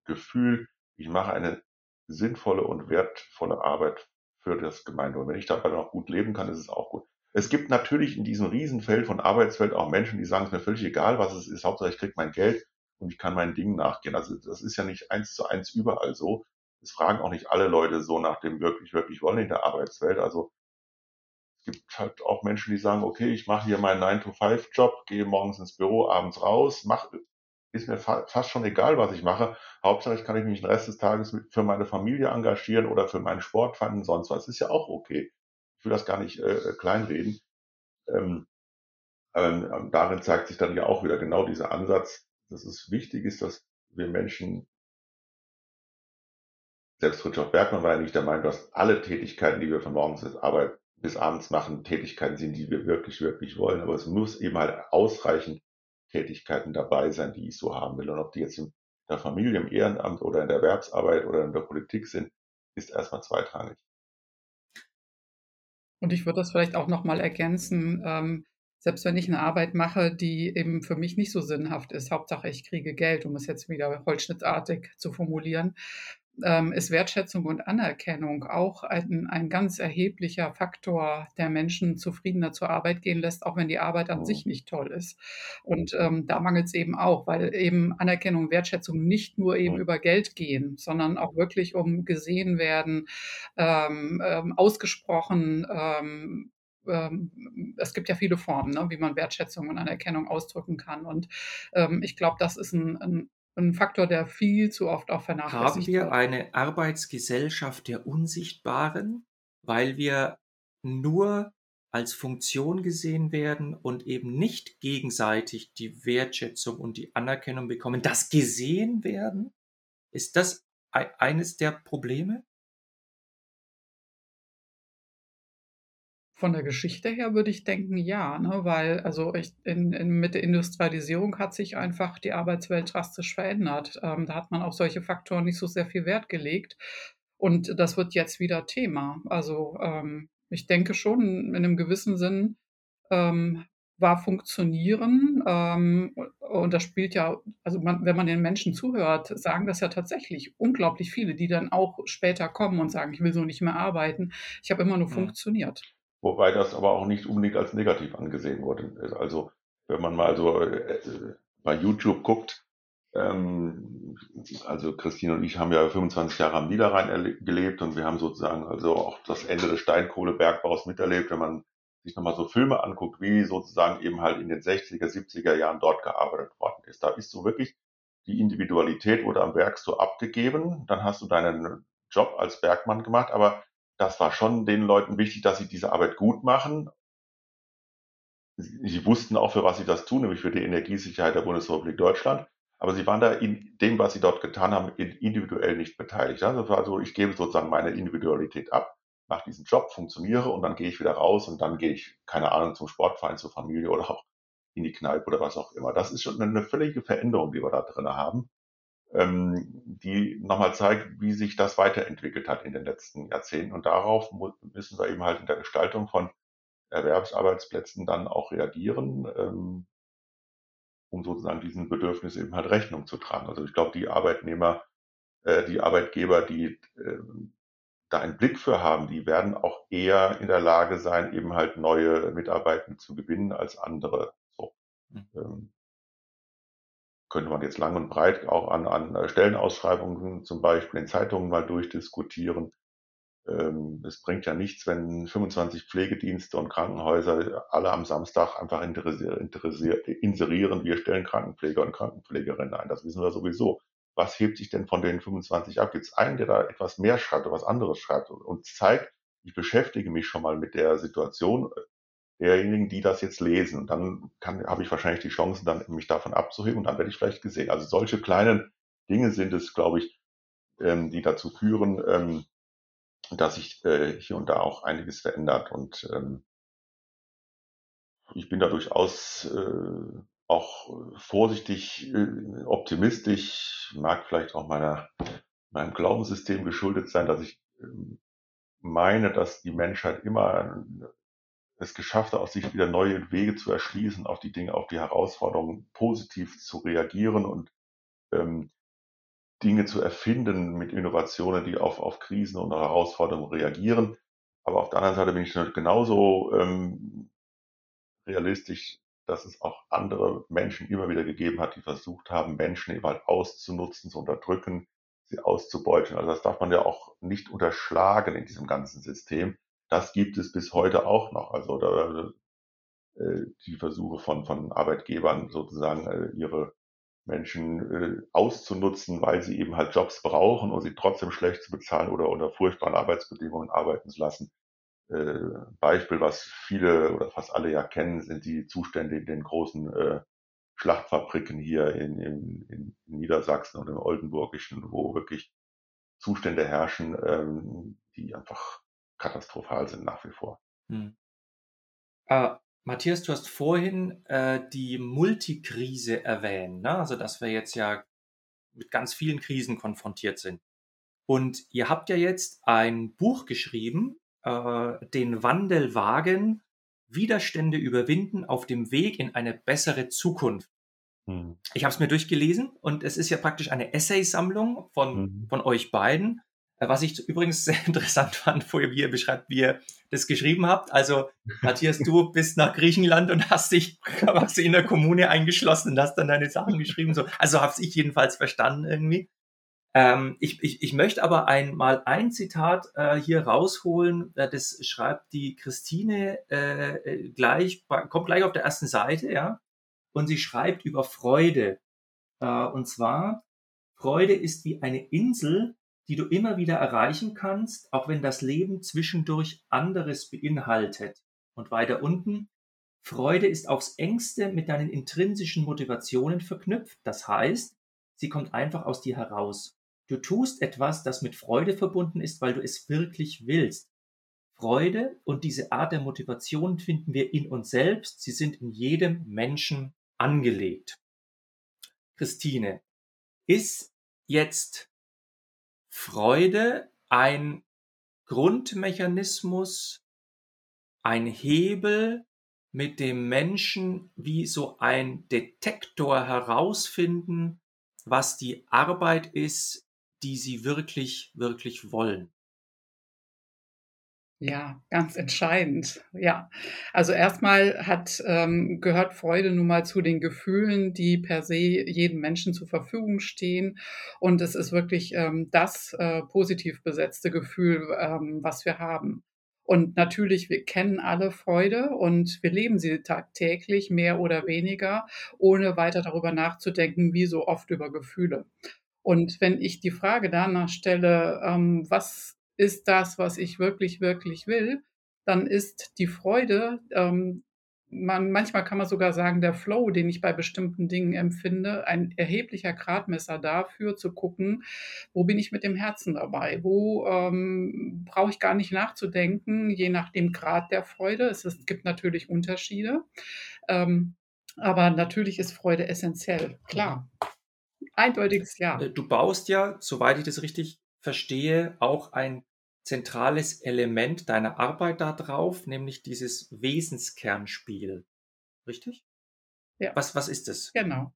Gefühl, ich mache eine sinnvolle und wertvolle Arbeit für das Gemeinwohl. Wenn ich dabei noch gut leben kann, ist es auch gut. Es gibt natürlich in diesem Riesenfeld von Arbeitswelt auch Menschen, die sagen, es ist mir völlig egal, was es ist, Hauptsache ich kriege mein Geld und ich kann meinen Dingen nachgehen. Also das ist ja nicht eins zu eins überall so. Es fragen auch nicht alle Leute so nach dem wirklich, wirklich wollen in der Arbeitswelt. Also es gibt halt auch Menschen, die sagen, okay, ich mache hier meinen 9-to-5-Job, gehe morgens ins Büro, abends raus, mach, ist mir fa fast schon egal, was ich mache. Hauptsache, ich kann mich den Rest des Tages mit, für meine Familie engagieren oder für meinen Sport fanden, sonst was. Ist ja auch okay. Ich will das gar nicht äh, kleinreden. Ähm, ähm, darin zeigt sich dann ja auch wieder genau dieser Ansatz, dass es wichtig ist, dass wir Menschen, selbst Richard Bergmann war ja nicht der Meinung, dass alle Tätigkeiten, die wir von morgens bis, Arbeit, bis abends machen, Tätigkeiten sind, die wir wirklich, wirklich wollen. Aber es muss eben halt ausreichend Tätigkeiten dabei sein, die ich so haben will. Und ob die jetzt in der Familie, im Ehrenamt oder in der Erwerbsarbeit oder in der Politik sind, ist erstmal zweitrangig. Und ich würde das vielleicht auch nochmal ergänzen. Ähm, selbst wenn ich eine Arbeit mache, die eben für mich nicht so sinnhaft ist, Hauptsache ich kriege Geld, um es jetzt wieder holzschnittartig zu formulieren, ähm, ist Wertschätzung und Anerkennung auch ein, ein ganz erheblicher Faktor, der Menschen zufriedener zur Arbeit gehen lässt, auch wenn die Arbeit an sich nicht toll ist. Und ähm, da mangelt es eben auch, weil eben Anerkennung und Wertschätzung nicht nur eben über Geld gehen, sondern auch wirklich um gesehen werden, ähm, ähm, ausgesprochen, ähm, es gibt ja viele Formen, ne, wie man Wertschätzung und Anerkennung ausdrücken kann. Und ähm, ich glaube, das ist ein, ein, ein, Faktor, der viel zu oft auch vernachlässigt wird. Haben wir eine Arbeitsgesellschaft der Unsichtbaren, weil wir nur als Funktion gesehen werden und eben nicht gegenseitig die Wertschätzung und die Anerkennung bekommen, das gesehen werden? Ist das eines der Probleme? Von der Geschichte her würde ich denken, ja, ne, weil also ich, in, in, mit der Industrialisierung hat sich einfach die Arbeitswelt drastisch verändert. Ähm, da hat man auf solche Faktoren nicht so sehr viel Wert gelegt. Und das wird jetzt wieder Thema. Also ähm, ich denke schon, in einem gewissen Sinn ähm, war Funktionieren. Ähm, und das spielt ja, also man, wenn man den Menschen zuhört, sagen das ja tatsächlich unglaublich viele, die dann auch später kommen und sagen, ich will so nicht mehr arbeiten. Ich habe immer nur ja. funktioniert. Wobei das aber auch nicht unbedingt als negativ angesehen wurde. Also wenn man mal so äh, bei YouTube guckt, ähm, also Christine und ich haben ja 25 Jahre am Niederrhein gelebt und wir haben sozusagen also auch das Ende des Steinkohlebergbaus miterlebt, wenn man sich nochmal so Filme anguckt, wie sozusagen eben halt in den 60er, 70er Jahren dort gearbeitet worden ist. Da ist so wirklich die Individualität wurde am Werk so abgegeben, dann hast du deinen Job als Bergmann gemacht, aber das war schon den Leuten wichtig, dass sie diese Arbeit gut machen. Sie wussten auch, für was sie das tun, nämlich für die Energiesicherheit der Bundesrepublik Deutschland. Aber sie waren da in dem, was sie dort getan haben, individuell nicht beteiligt. Das war so, ich gebe sozusagen meine Individualität ab, mache diesen Job, funktioniere und dann gehe ich wieder raus und dann gehe ich, keine Ahnung, zum Sportverein, zur Familie oder auch in die Kneipe oder was auch immer. Das ist schon eine völlige Veränderung, die wir da drin haben ähm, die nochmal zeigt, wie sich das weiterentwickelt hat in den letzten Jahrzehnten. Und darauf müssen wir eben halt in der Gestaltung von Erwerbsarbeitsplätzen dann auch reagieren, ähm, um sozusagen diesen Bedürfnis eben halt Rechnung zu tragen. Also ich glaube, die Arbeitnehmer, äh, die Arbeitgeber, die äh, da einen Blick für haben, die werden auch eher in der Lage sein, eben halt neue Mitarbeiter zu gewinnen als andere. So. Mhm. Ähm, könnte man jetzt lang und breit auch an, an äh, Stellenausschreibungen zum Beispiel in Zeitungen mal durchdiskutieren. Ähm, es bringt ja nichts, wenn 25 Pflegedienste und Krankenhäuser alle am Samstag einfach inserieren, wir stellen Krankenpfleger und Krankenpflegerinnen ein. Das wissen wir sowieso. Was hebt sich denn von den 25 ab? Gibt es einen, der da etwas mehr schreibt oder was anderes schreibt und zeigt, ich beschäftige mich schon mal mit der Situation, derjenigen, die das jetzt lesen. Und dann habe ich wahrscheinlich die Chance, dann mich davon abzuheben und dann werde ich vielleicht gesehen. Also solche kleinen Dinge sind es, glaube ich, ähm, die dazu führen, ähm, dass sich äh, hier und da auch einiges verändert. Und ähm, ich bin da durchaus äh, auch vorsichtig äh, optimistisch, mag vielleicht auch meiner, meinem Glaubenssystem geschuldet sein, dass ich äh, meine, dass die Menschheit immer es geschafft hat, aus sich wieder neue Wege zu erschließen, auf die Dinge, auf die Herausforderungen positiv zu reagieren und ähm, Dinge zu erfinden mit Innovationen, die auf, auf Krisen und Herausforderungen reagieren. Aber auf der anderen Seite bin ich genauso ähm, realistisch, dass es auch andere Menschen immer wieder gegeben hat, die versucht haben, Menschen eben halt auszunutzen, zu unterdrücken, sie auszubeuten. Also das darf man ja auch nicht unterschlagen in diesem ganzen System das gibt es bis heute auch noch. Also da, äh, die Versuche von, von Arbeitgebern sozusagen äh, ihre Menschen äh, auszunutzen, weil sie eben halt Jobs brauchen und sie trotzdem schlecht zu bezahlen oder unter furchtbaren Arbeitsbedingungen arbeiten zu lassen. Äh, Beispiel, was viele oder fast alle ja kennen, sind die Zustände in den großen äh, Schlachtfabriken hier in, in, in Niedersachsen und im Oldenburgischen, wo wirklich Zustände herrschen, ähm, die einfach katastrophal sind nach wie vor. Hm. Äh, Matthias, du hast vorhin äh, die Multikrise erwähnt, ne? also dass wir jetzt ja mit ganz vielen Krisen konfrontiert sind. Und ihr habt ja jetzt ein Buch geschrieben, äh, den Wandel wagen, Widerstände überwinden auf dem Weg in eine bessere Zukunft. Hm. Ich habe es mir durchgelesen und es ist ja praktisch eine Essaysammlung von, hm. von euch beiden. Äh, was ich übrigens *laughs* sehr interessant fand, wo ihr beschreibt, wie ihr das geschrieben habt. Also, Matthias, du bist nach Griechenland und hast dich quasi in der Kommune eingeschlossen und hast dann deine Sachen geschrieben. So. Also habe ich jedenfalls verstanden irgendwie. Ähm, ich, ich, ich möchte aber einmal ein Zitat äh, hier rausholen. Äh, das schreibt die Christine äh, äh gleich, kommt gleich auf der ersten Seite, ja. Und sie schreibt über Freude. Äh, und zwar, Freude ist wie eine Insel, die du immer wieder erreichen kannst, auch wenn das Leben zwischendurch anderes beinhaltet. Und weiter unten, Freude ist aufs engste mit deinen intrinsischen Motivationen verknüpft. Das heißt, sie kommt einfach aus dir heraus. Du tust etwas, das mit Freude verbunden ist, weil du es wirklich willst. Freude und diese Art der Motivation finden wir in uns selbst. Sie sind in jedem Menschen angelegt. Christine, ist jetzt Freude ein Grundmechanismus, ein Hebel, mit dem Menschen wie so ein Detektor herausfinden, was die Arbeit ist, die sie wirklich, wirklich wollen. Ja, ganz entscheidend. Ja, also erstmal hat ähm, gehört Freude nun mal zu den Gefühlen, die per se jedem Menschen zur Verfügung stehen. Und es ist wirklich ähm, das äh, positiv besetzte Gefühl, ähm, was wir haben. Und natürlich, wir kennen alle Freude und wir leben sie tagtäglich mehr oder weniger, ohne weiter darüber nachzudenken, wie so oft über Gefühle. Und wenn ich die Frage danach stelle, ähm, was ist das, was ich wirklich, wirklich will, dann ist die Freude, ähm, man, manchmal kann man sogar sagen, der Flow, den ich bei bestimmten Dingen empfinde, ein erheblicher Gradmesser dafür zu gucken, wo bin ich mit dem Herzen dabei, wo ähm, brauche ich gar nicht nachzudenken, je nach dem Grad der Freude. Es, ist, gibt natürlich Unterschiede, ähm, aber natürlich ist Freude essentiell, klar. Eindeutiges Ja. Äh, du baust ja, soweit ich das richtig verstehe, auch ein zentrales Element deiner Arbeit da drauf, nämlich dieses Wesenskernspiel. Richtig? Ja. Was, was ist es? Genau.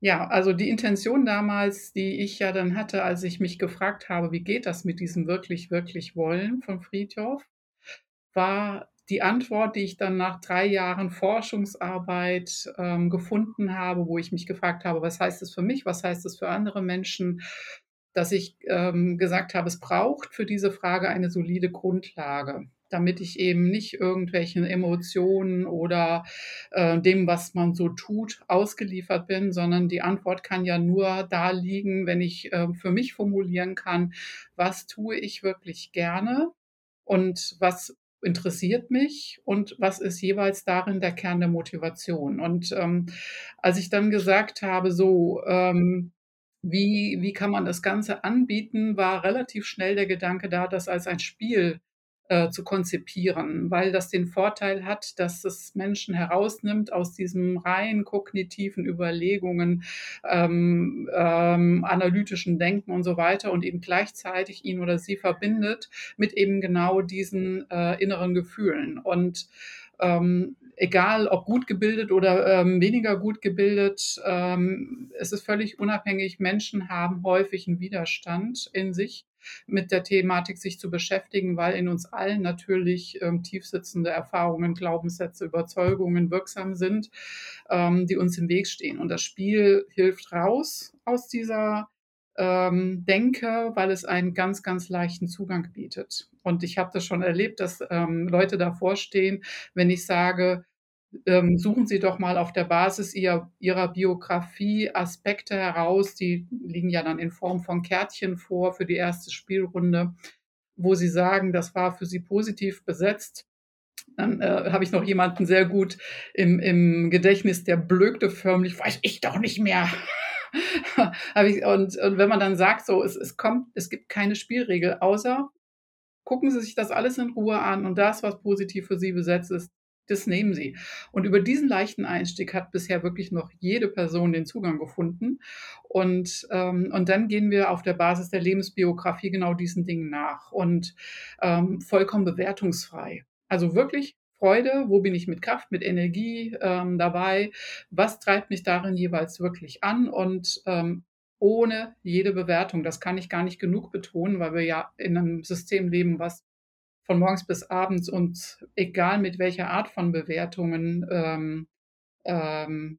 Ja, also die Intention damals, die ich ja dann hatte, als ich mich gefragt habe, wie geht das mit diesem wirklich, wirklich Wollen von Friedhof, war die Antwort, die ich dann nach drei Jahren Forschungsarbeit ähm, gefunden habe, wo ich mich gefragt habe, was heißt es für mich, was heißt es für andere Menschen, dass ich ähm, gesagt habe, es braucht für diese Frage eine solide Grundlage, damit ich eben nicht irgendwelchen Emotionen oder äh, dem, was man so tut, ausgeliefert bin, sondern die Antwort kann ja nur da liegen, wenn ich äh, für mich formulieren kann, was tue ich wirklich gerne und was interessiert mich und was ist jeweils darin der Kern der Motivation. Und ähm, als ich dann gesagt habe, so, ähm, wie, wie kann man das Ganze anbieten, war relativ schnell der Gedanke da, das als ein Spiel äh, zu konzipieren, weil das den Vorteil hat, dass es Menschen herausnimmt aus diesem rein kognitiven Überlegungen, ähm, ähm, analytischen Denken und so weiter und eben gleichzeitig ihn oder sie verbindet mit eben genau diesen äh, inneren Gefühlen. Und ähm, egal ob gut gebildet oder ähm, weniger gut gebildet, ähm, es ist völlig unabhängig. Menschen haben häufig einen Widerstand in sich, mit der Thematik sich zu beschäftigen, weil in uns allen natürlich ähm, tiefsitzende Erfahrungen, Glaubenssätze, Überzeugungen wirksam sind, ähm, die uns im Weg stehen. Und das Spiel hilft raus aus dieser ähm, denke, weil es einen ganz, ganz leichten Zugang bietet. Und ich habe das schon erlebt, dass ähm, Leute davor stehen, wenn ich sage, ähm, suchen Sie doch mal auf der Basis ihr, Ihrer Biografie Aspekte heraus, die liegen ja dann in Form von Kärtchen vor für die erste Spielrunde, wo Sie sagen, das war für Sie positiv besetzt. Dann äh, habe ich noch jemanden sehr gut im, im Gedächtnis, der blökte förmlich, weiß ich doch nicht mehr. *laughs* ich, und, und wenn man dann sagt, so, es, es kommt, es gibt keine Spielregel, außer gucken Sie sich das alles in Ruhe an und das, was positiv für Sie besetzt ist, das nehmen Sie. Und über diesen leichten Einstieg hat bisher wirklich noch jede Person den Zugang gefunden. Und, ähm, und dann gehen wir auf der Basis der Lebensbiografie genau diesen Dingen nach und ähm, vollkommen bewertungsfrei. Also wirklich Freude, wo bin ich mit Kraft, mit Energie ähm, dabei, was treibt mich darin jeweils wirklich an und ähm, ohne jede Bewertung. Das kann ich gar nicht genug betonen, weil wir ja in einem System leben, was von morgens bis abends und egal mit welcher Art von Bewertungen ähm, ähm,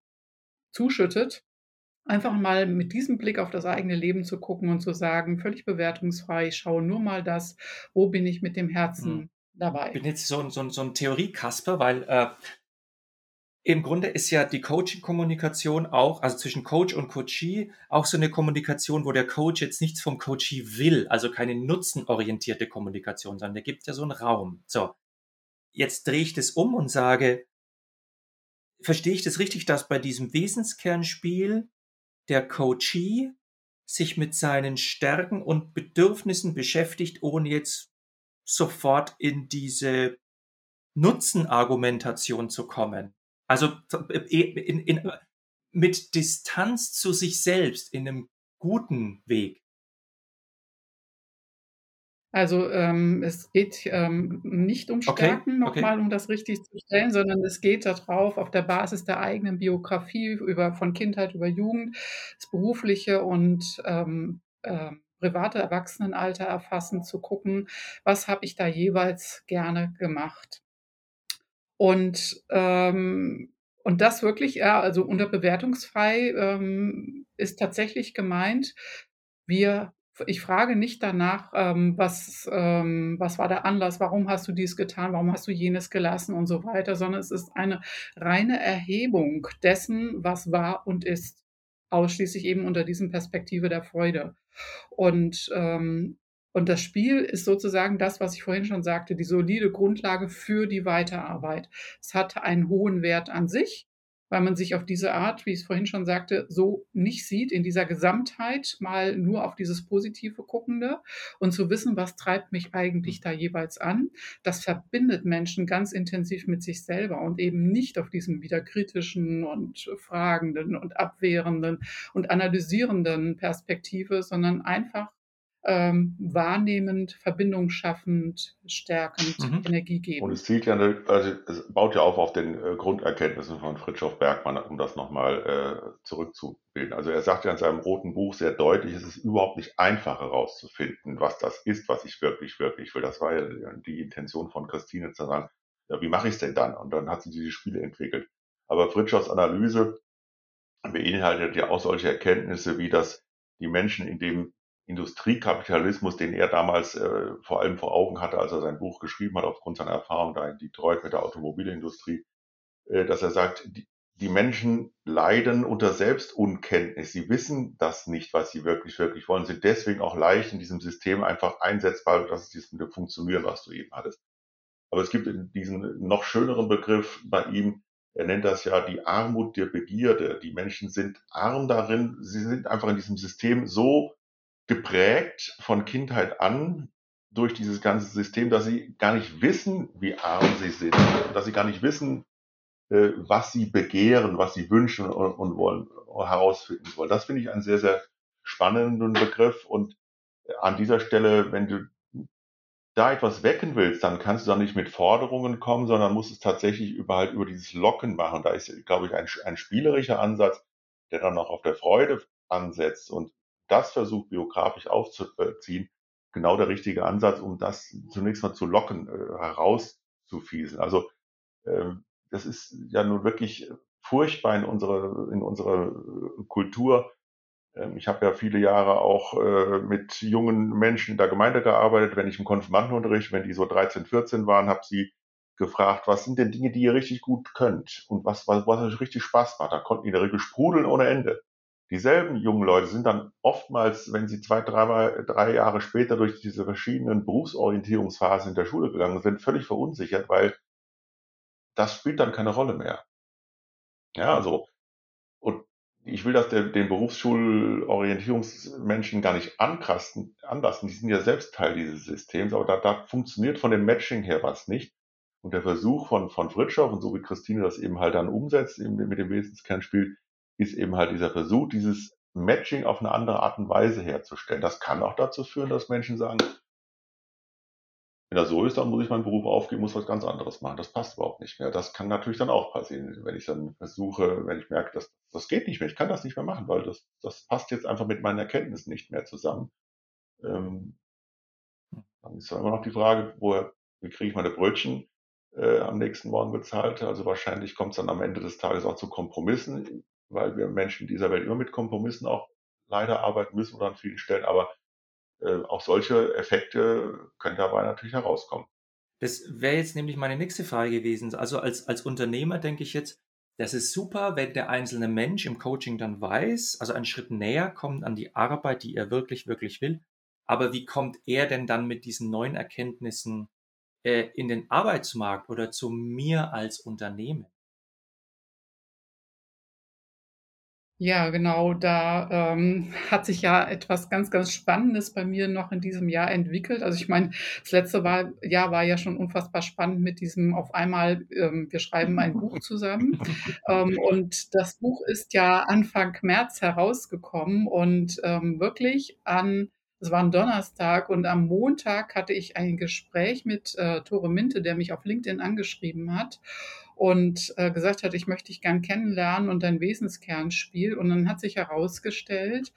zuschüttet, einfach mal mit diesem Blick auf das eigene Leben zu gucken und zu sagen, völlig bewertungsfrei, ich schaue nur mal das, wo bin ich mit dem Herzen hm. Dabei. Ich bin jetzt so, so, so ein Theorie-Kasper, weil äh, im Grunde ist ja die Coaching-Kommunikation auch, also zwischen Coach und Coachee, auch so eine Kommunikation, wo der Coach jetzt nichts vom Coachee will, also keine nutzenorientierte Kommunikation, sondern da gibt ja so einen Raum. So, jetzt drehe ich das um und sage, verstehe ich das richtig, dass bei diesem Wesenskernspiel der Coachee sich mit seinen Stärken und Bedürfnissen beschäftigt, ohne jetzt sofort in diese Nutzenargumentation zu kommen. Also in, in, mit Distanz zu sich selbst in einem guten Weg. Also ähm, es geht ähm, nicht um Stärken, okay, nochmal, okay. um das richtig zu stellen, sondern es geht darauf, auf der Basis der eigenen Biografie über von Kindheit über Jugend, das berufliche und ähm, äh, private Erwachsenenalter erfassen, zu gucken, was habe ich da jeweils gerne gemacht. Und, ähm, und das wirklich, ja, also unter bewertungsfrei ähm, ist tatsächlich gemeint, wir ich frage nicht danach, ähm, was, ähm, was war der Anlass, warum hast du dies getan, warum hast du jenes gelassen und so weiter, sondern es ist eine reine Erhebung dessen, was war und ist, ausschließlich eben unter diesem Perspektive der Freude. Und ähm, und das Spiel ist sozusagen das, was ich vorhin schon sagte, die solide Grundlage für die Weiterarbeit. Es hat einen hohen Wert an sich, weil man sich auf diese Art, wie ich es vorhin schon sagte, so nicht sieht, in dieser Gesamtheit mal nur auf dieses Positive guckende und zu wissen, was treibt mich eigentlich da jeweils an. Das verbindet Menschen ganz intensiv mit sich selber und eben nicht auf diesem wieder kritischen und fragenden und abwehrenden und analysierenden Perspektive, sondern einfach ähm, wahrnehmend, verbindungsschaffend, stärkend, mhm. Energie geben. Und es zielt ja, eine, also es baut ja auf auf den äh, Grunderkenntnissen von Fritjof Bergmann, um das nochmal äh, zurückzubilden. Also er sagt ja in seinem roten Buch sehr deutlich, es ist überhaupt nicht einfach herauszufinden, was das ist, was ich wirklich, wirklich will. Das war ja die Intention von Christine zu sagen, ja, wie mache ich es denn dann? Und dann hat sie diese Spiele entwickelt. Aber Fritjofs Analyse beinhaltet ja auch solche Erkenntnisse, wie dass die Menschen in dem Industriekapitalismus, den er damals äh, vor allem vor Augen hatte, als er sein Buch geschrieben hat, aufgrund seiner Erfahrung da in Detroit mit der Automobilindustrie, äh, dass er sagt, die, die Menschen leiden unter Selbstunkenntnis. Sie wissen das nicht, was sie wirklich, wirklich wollen, sind deswegen auch leicht in diesem System einfach einsetzbar. Das ist dieses mit dem Funktionieren, was du eben hattest. Aber es gibt diesen noch schöneren Begriff bei ihm, er nennt das ja die Armut der Begierde. Die Menschen sind arm darin, sie sind einfach in diesem System so geprägt von Kindheit an durch dieses ganze System, dass sie gar nicht wissen, wie arm sie sind, dass sie gar nicht wissen, äh, was sie begehren, was sie wünschen und, wollen, herausfinden wollen. Das finde ich einen sehr, sehr spannenden Begriff und an dieser Stelle, wenn du da etwas wecken willst, dann kannst du da nicht mit Forderungen kommen, sondern musst es tatsächlich über halt über dieses Locken machen. Da ist, glaube ich, ein, ein spielerischer Ansatz, der dann auch auf der Freude ansetzt und das versucht, biografisch aufzuziehen, genau der richtige Ansatz, um das zunächst mal zu locken, äh, herauszufieseln. Also äh, das ist ja nun wirklich furchtbar in unserer, in unserer äh, Kultur. Ähm, ich habe ja viele Jahre auch äh, mit jungen Menschen in der Gemeinde gearbeitet. Wenn ich im Konfirmandenunterricht, wenn die so 13, 14 waren, habe sie gefragt, was sind denn Dinge, die ihr richtig gut könnt und was, was, was euch richtig Spaß macht. Da konnten die in der Regel sprudeln ohne Ende. Dieselben jungen Leute sind dann oftmals, wenn sie zwei, drei, drei Jahre später durch diese verschiedenen Berufsorientierungsphasen in der Schule gegangen sind, völlig verunsichert, weil das spielt dann keine Rolle mehr. Ja, also, und ich will das den, den Berufsschulorientierungsmenschen gar nicht ankrasten, anlassen. Die sind ja selbst Teil dieses Systems, aber da, da funktioniert von dem Matching her was nicht. Und der Versuch von, von Fritschow und so wie Christine das eben halt dann umsetzt, eben mit dem Wesenskernspiel, ist eben halt dieser Versuch, dieses Matching auf eine andere Art und Weise herzustellen. Das kann auch dazu führen, dass Menschen sagen, Wenn das so ist, dann muss ich meinen Beruf aufgeben, muss was ganz anderes machen. Das passt überhaupt nicht mehr. Das kann natürlich dann auch passieren, wenn ich dann versuche, wenn ich merke, dass das geht nicht mehr, ich kann das nicht mehr machen, weil das, das passt jetzt einfach mit meinen Erkenntnissen nicht mehr zusammen. Ähm, dann ist immer noch die Frage, woher, wie kriege ich meine Brötchen äh, am nächsten Morgen bezahlt? Also wahrscheinlich kommt es dann am Ende des Tages auch zu Kompromissen, weil wir Menschen in dieser Welt immer mit Kompromissen auch leider arbeiten müssen oder an vielen Stellen. Aber äh, auch solche Effekte können dabei natürlich herauskommen. Das wäre jetzt nämlich meine nächste Frage gewesen. Also als, als Unternehmer denke ich jetzt, das ist super, wenn der einzelne Mensch im Coaching dann weiß, also einen Schritt näher kommt an die Arbeit, die er wirklich, wirklich will. Aber wie kommt er denn dann mit diesen neuen Erkenntnissen äh, in den Arbeitsmarkt oder zu mir als Unternehmen? Ja, genau. Da ähm, hat sich ja etwas ganz, ganz Spannendes bei mir noch in diesem Jahr entwickelt. Also ich meine, das letzte war, Jahr war ja schon unfassbar spannend mit diesem auf einmal, ähm, wir schreiben ein Buch zusammen. *laughs* ähm, und das Buch ist ja Anfang März herausgekommen und ähm, wirklich an es war ein Donnerstag und am Montag hatte ich ein Gespräch mit äh, Tore Minte, der mich auf LinkedIn angeschrieben hat und äh, gesagt hat, ich möchte dich gern kennenlernen und dein Wesenskernspiel. Und dann hat sich herausgestellt,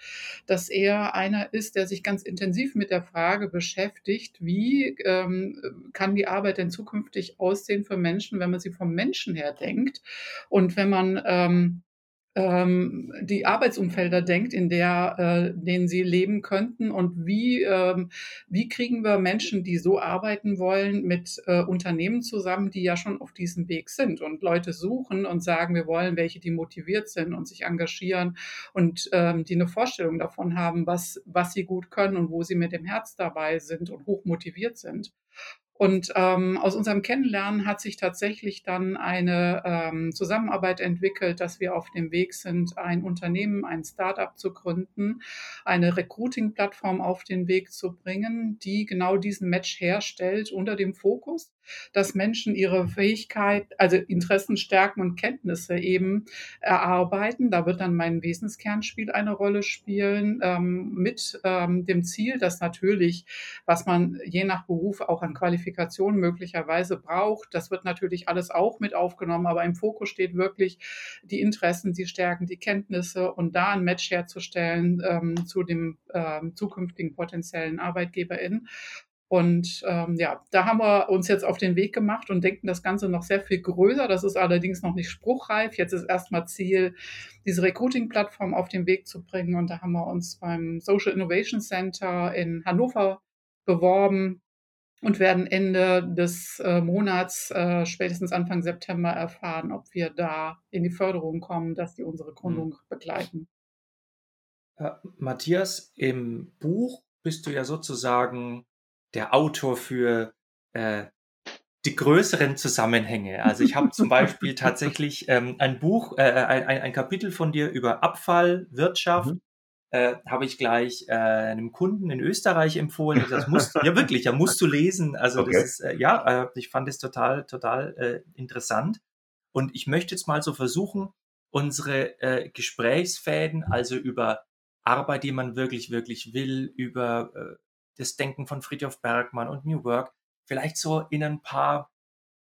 dass er einer ist, der sich ganz intensiv mit der Frage beschäftigt, wie ähm, kann die Arbeit denn zukünftig aussehen für Menschen, wenn man sie vom Menschen her denkt und wenn man ähm, ähm, die Arbeitsumfelder denkt, in der, äh, denen sie leben könnten und wie, ähm, wie kriegen wir Menschen, die so arbeiten wollen, mit äh, Unternehmen zusammen, die ja schon auf diesem Weg sind und Leute suchen und sagen, wir wollen welche, die motiviert sind und sich engagieren und ähm, die eine Vorstellung davon haben, was, was sie gut können und wo sie mit dem Herz dabei sind und hoch motiviert sind. Und ähm, aus unserem Kennenlernen hat sich tatsächlich dann eine ähm, Zusammenarbeit entwickelt, dass wir auf dem Weg sind, ein Unternehmen, ein Startup zu gründen, eine Recruiting-Plattform auf den Weg zu bringen, die genau diesen Match herstellt unter dem Fokus, dass Menschen ihre Fähigkeit, also Interessen, Stärken und Kenntnisse eben erarbeiten. Da wird dann mein Wesenskernspiel eine Rolle spielen, ähm, mit ähm, dem Ziel, dass natürlich, was man je nach Beruf auch an Qualifikation möglicherweise braucht, das wird natürlich alles auch mit aufgenommen, aber im Fokus steht wirklich die Interessen, die Stärken, die Kenntnisse und da ein Match herzustellen ähm, zu dem ähm, zukünftigen potenziellen ArbeitgeberInnen. Und ähm, ja, da haben wir uns jetzt auf den Weg gemacht und denken das Ganze noch sehr viel größer. Das ist allerdings noch nicht spruchreif. Jetzt ist erstmal Ziel, diese Recruiting-Plattform auf den Weg zu bringen. Und da haben wir uns beim Social Innovation Center in Hannover beworben und werden Ende des äh, Monats, äh, spätestens Anfang September, erfahren, ob wir da in die Förderung kommen, dass die unsere Gründung mhm. begleiten. Äh, Matthias, im Buch bist du ja sozusagen der Autor für äh, die größeren Zusammenhänge. Also ich habe zum Beispiel *laughs* tatsächlich ähm, ein Buch, äh, ein, ein Kapitel von dir über Abfallwirtschaft. Mhm. Äh, habe ich gleich äh, einem Kunden in Österreich empfohlen. Das musst, ja wirklich, ja musst du lesen. Also okay. das ist äh, ja, äh, ich fand es total, total äh, interessant. Und ich möchte jetzt mal so versuchen, unsere äh, Gesprächsfäden, also über Arbeit, die man wirklich, wirklich will, über äh, das Denken von Friedhof Bergmann und New Work vielleicht so in ein paar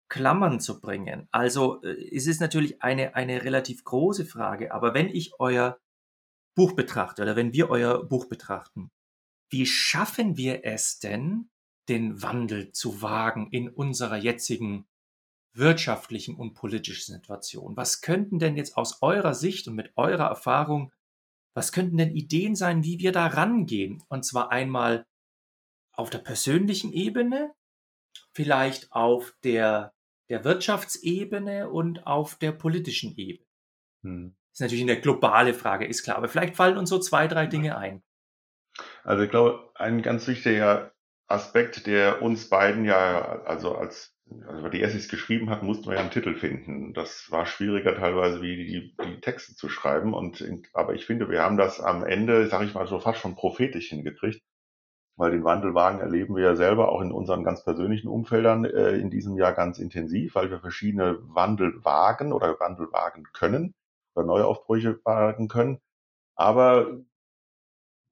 Klammern zu bringen. Also äh, es ist natürlich eine, eine relativ große Frage, aber wenn ich euer Buch betrachte oder wenn wir euer Buch betrachten, wie schaffen wir es denn, den Wandel zu wagen in unserer jetzigen wirtschaftlichen und politischen Situation? Was könnten denn jetzt aus eurer Sicht und mit eurer Erfahrung, was könnten denn Ideen sein, wie wir da rangehen? Und zwar einmal auf der persönlichen Ebene, vielleicht auf der, der Wirtschaftsebene und auf der politischen Ebene. Hm. Das ist natürlich eine globale Frage, ist klar, aber vielleicht fallen uns so zwei, drei Dinge ein. Also ich glaube, ein ganz wichtiger Aspekt, der uns beiden ja, also als also die Essays geschrieben hat, mussten wir ja einen Titel finden. Das war schwieriger teilweise, wie die, die Texte zu schreiben. Und aber ich finde, wir haben das am Ende, sage ich mal, so fast schon prophetisch hingekriegt weil den Wandelwagen erleben wir ja selber auch in unseren ganz persönlichen Umfeldern äh, in diesem Jahr ganz intensiv, weil wir verschiedene Wandel wagen oder Wandel wagen können oder Neuaufbrüche wagen können. Aber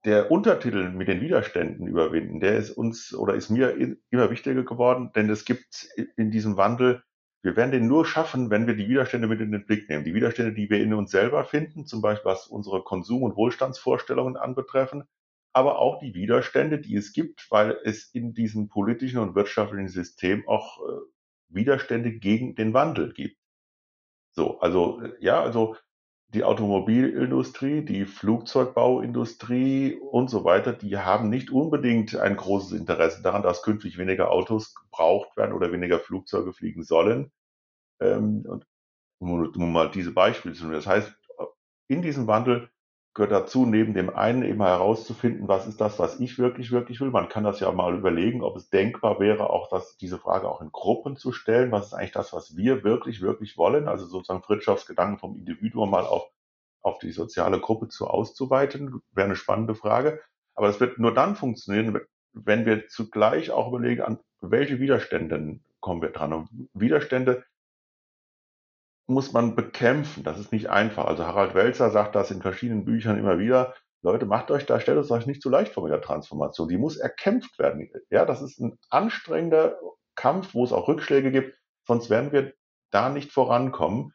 der Untertitel mit den Widerständen überwinden, der ist uns oder ist mir immer wichtiger geworden, denn es gibt in diesem Wandel, wir werden den nur schaffen, wenn wir die Widerstände mit in den Blick nehmen. Die Widerstände, die wir in uns selber finden, zum Beispiel was unsere Konsum- und Wohlstandsvorstellungen anbetreffen, aber auch die Widerstände, die es gibt, weil es in diesem politischen und wirtschaftlichen System auch äh, Widerstände gegen den Wandel gibt. So, also ja, also die Automobilindustrie, die Flugzeugbauindustrie und so weiter, die haben nicht unbedingt ein großes Interesse daran, dass künftig weniger Autos gebraucht werden oder weniger Flugzeuge fliegen sollen. Ähm, und um mal diese Beispiele zu nehmen. Das heißt, in diesem Wandel gehört dazu, neben dem einen eben herauszufinden, was ist das, was ich wirklich, wirklich will. Man kann das ja mal überlegen, ob es denkbar wäre, auch das, diese Frage auch in Gruppen zu stellen. Was ist eigentlich das, was wir wirklich, wirklich wollen? Also sozusagen Fritschofs Gedanken vom Individuum mal auf, auf die soziale Gruppe zu auszuweiten, wäre eine spannende Frage. Aber das wird nur dann funktionieren, wenn wir zugleich auch überlegen, an welche Widerstände kommen wir dran. Und Widerstände muss man bekämpfen. Das ist nicht einfach. Also Harald Welzer sagt das in verschiedenen Büchern immer wieder. Leute, macht euch da, stellt es euch nicht zu leicht vor mit der Transformation. Die muss erkämpft werden. Ja, das ist ein anstrengender Kampf, wo es auch Rückschläge gibt. Sonst werden wir da nicht vorankommen.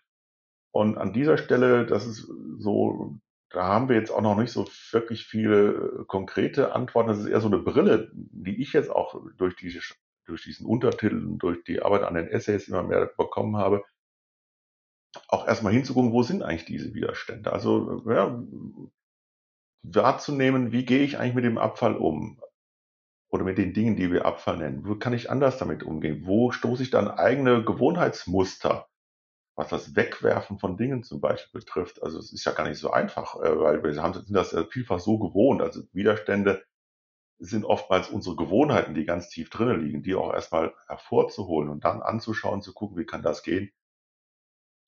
Und an dieser Stelle, das ist so, da haben wir jetzt auch noch nicht so wirklich viele konkrete Antworten. Das ist eher so eine Brille, die ich jetzt auch durch, diese, durch diesen Untertitel und durch die Arbeit an den Essays immer mehr bekommen habe auch erstmal hinzugucken, wo sind eigentlich diese Widerstände? Also ja, wahrzunehmen, wie gehe ich eigentlich mit dem Abfall um? Oder mit den Dingen, die wir Abfall nennen. Wo kann ich anders damit umgehen? Wo stoße ich dann eigene Gewohnheitsmuster, was das Wegwerfen von Dingen zum Beispiel betrifft? Also es ist ja gar nicht so einfach, äh, weil wir sind das vielfach so gewohnt. Also Widerstände sind oftmals unsere Gewohnheiten, die ganz tief drinnen liegen, die auch erstmal hervorzuholen und dann anzuschauen, zu gucken, wie kann das gehen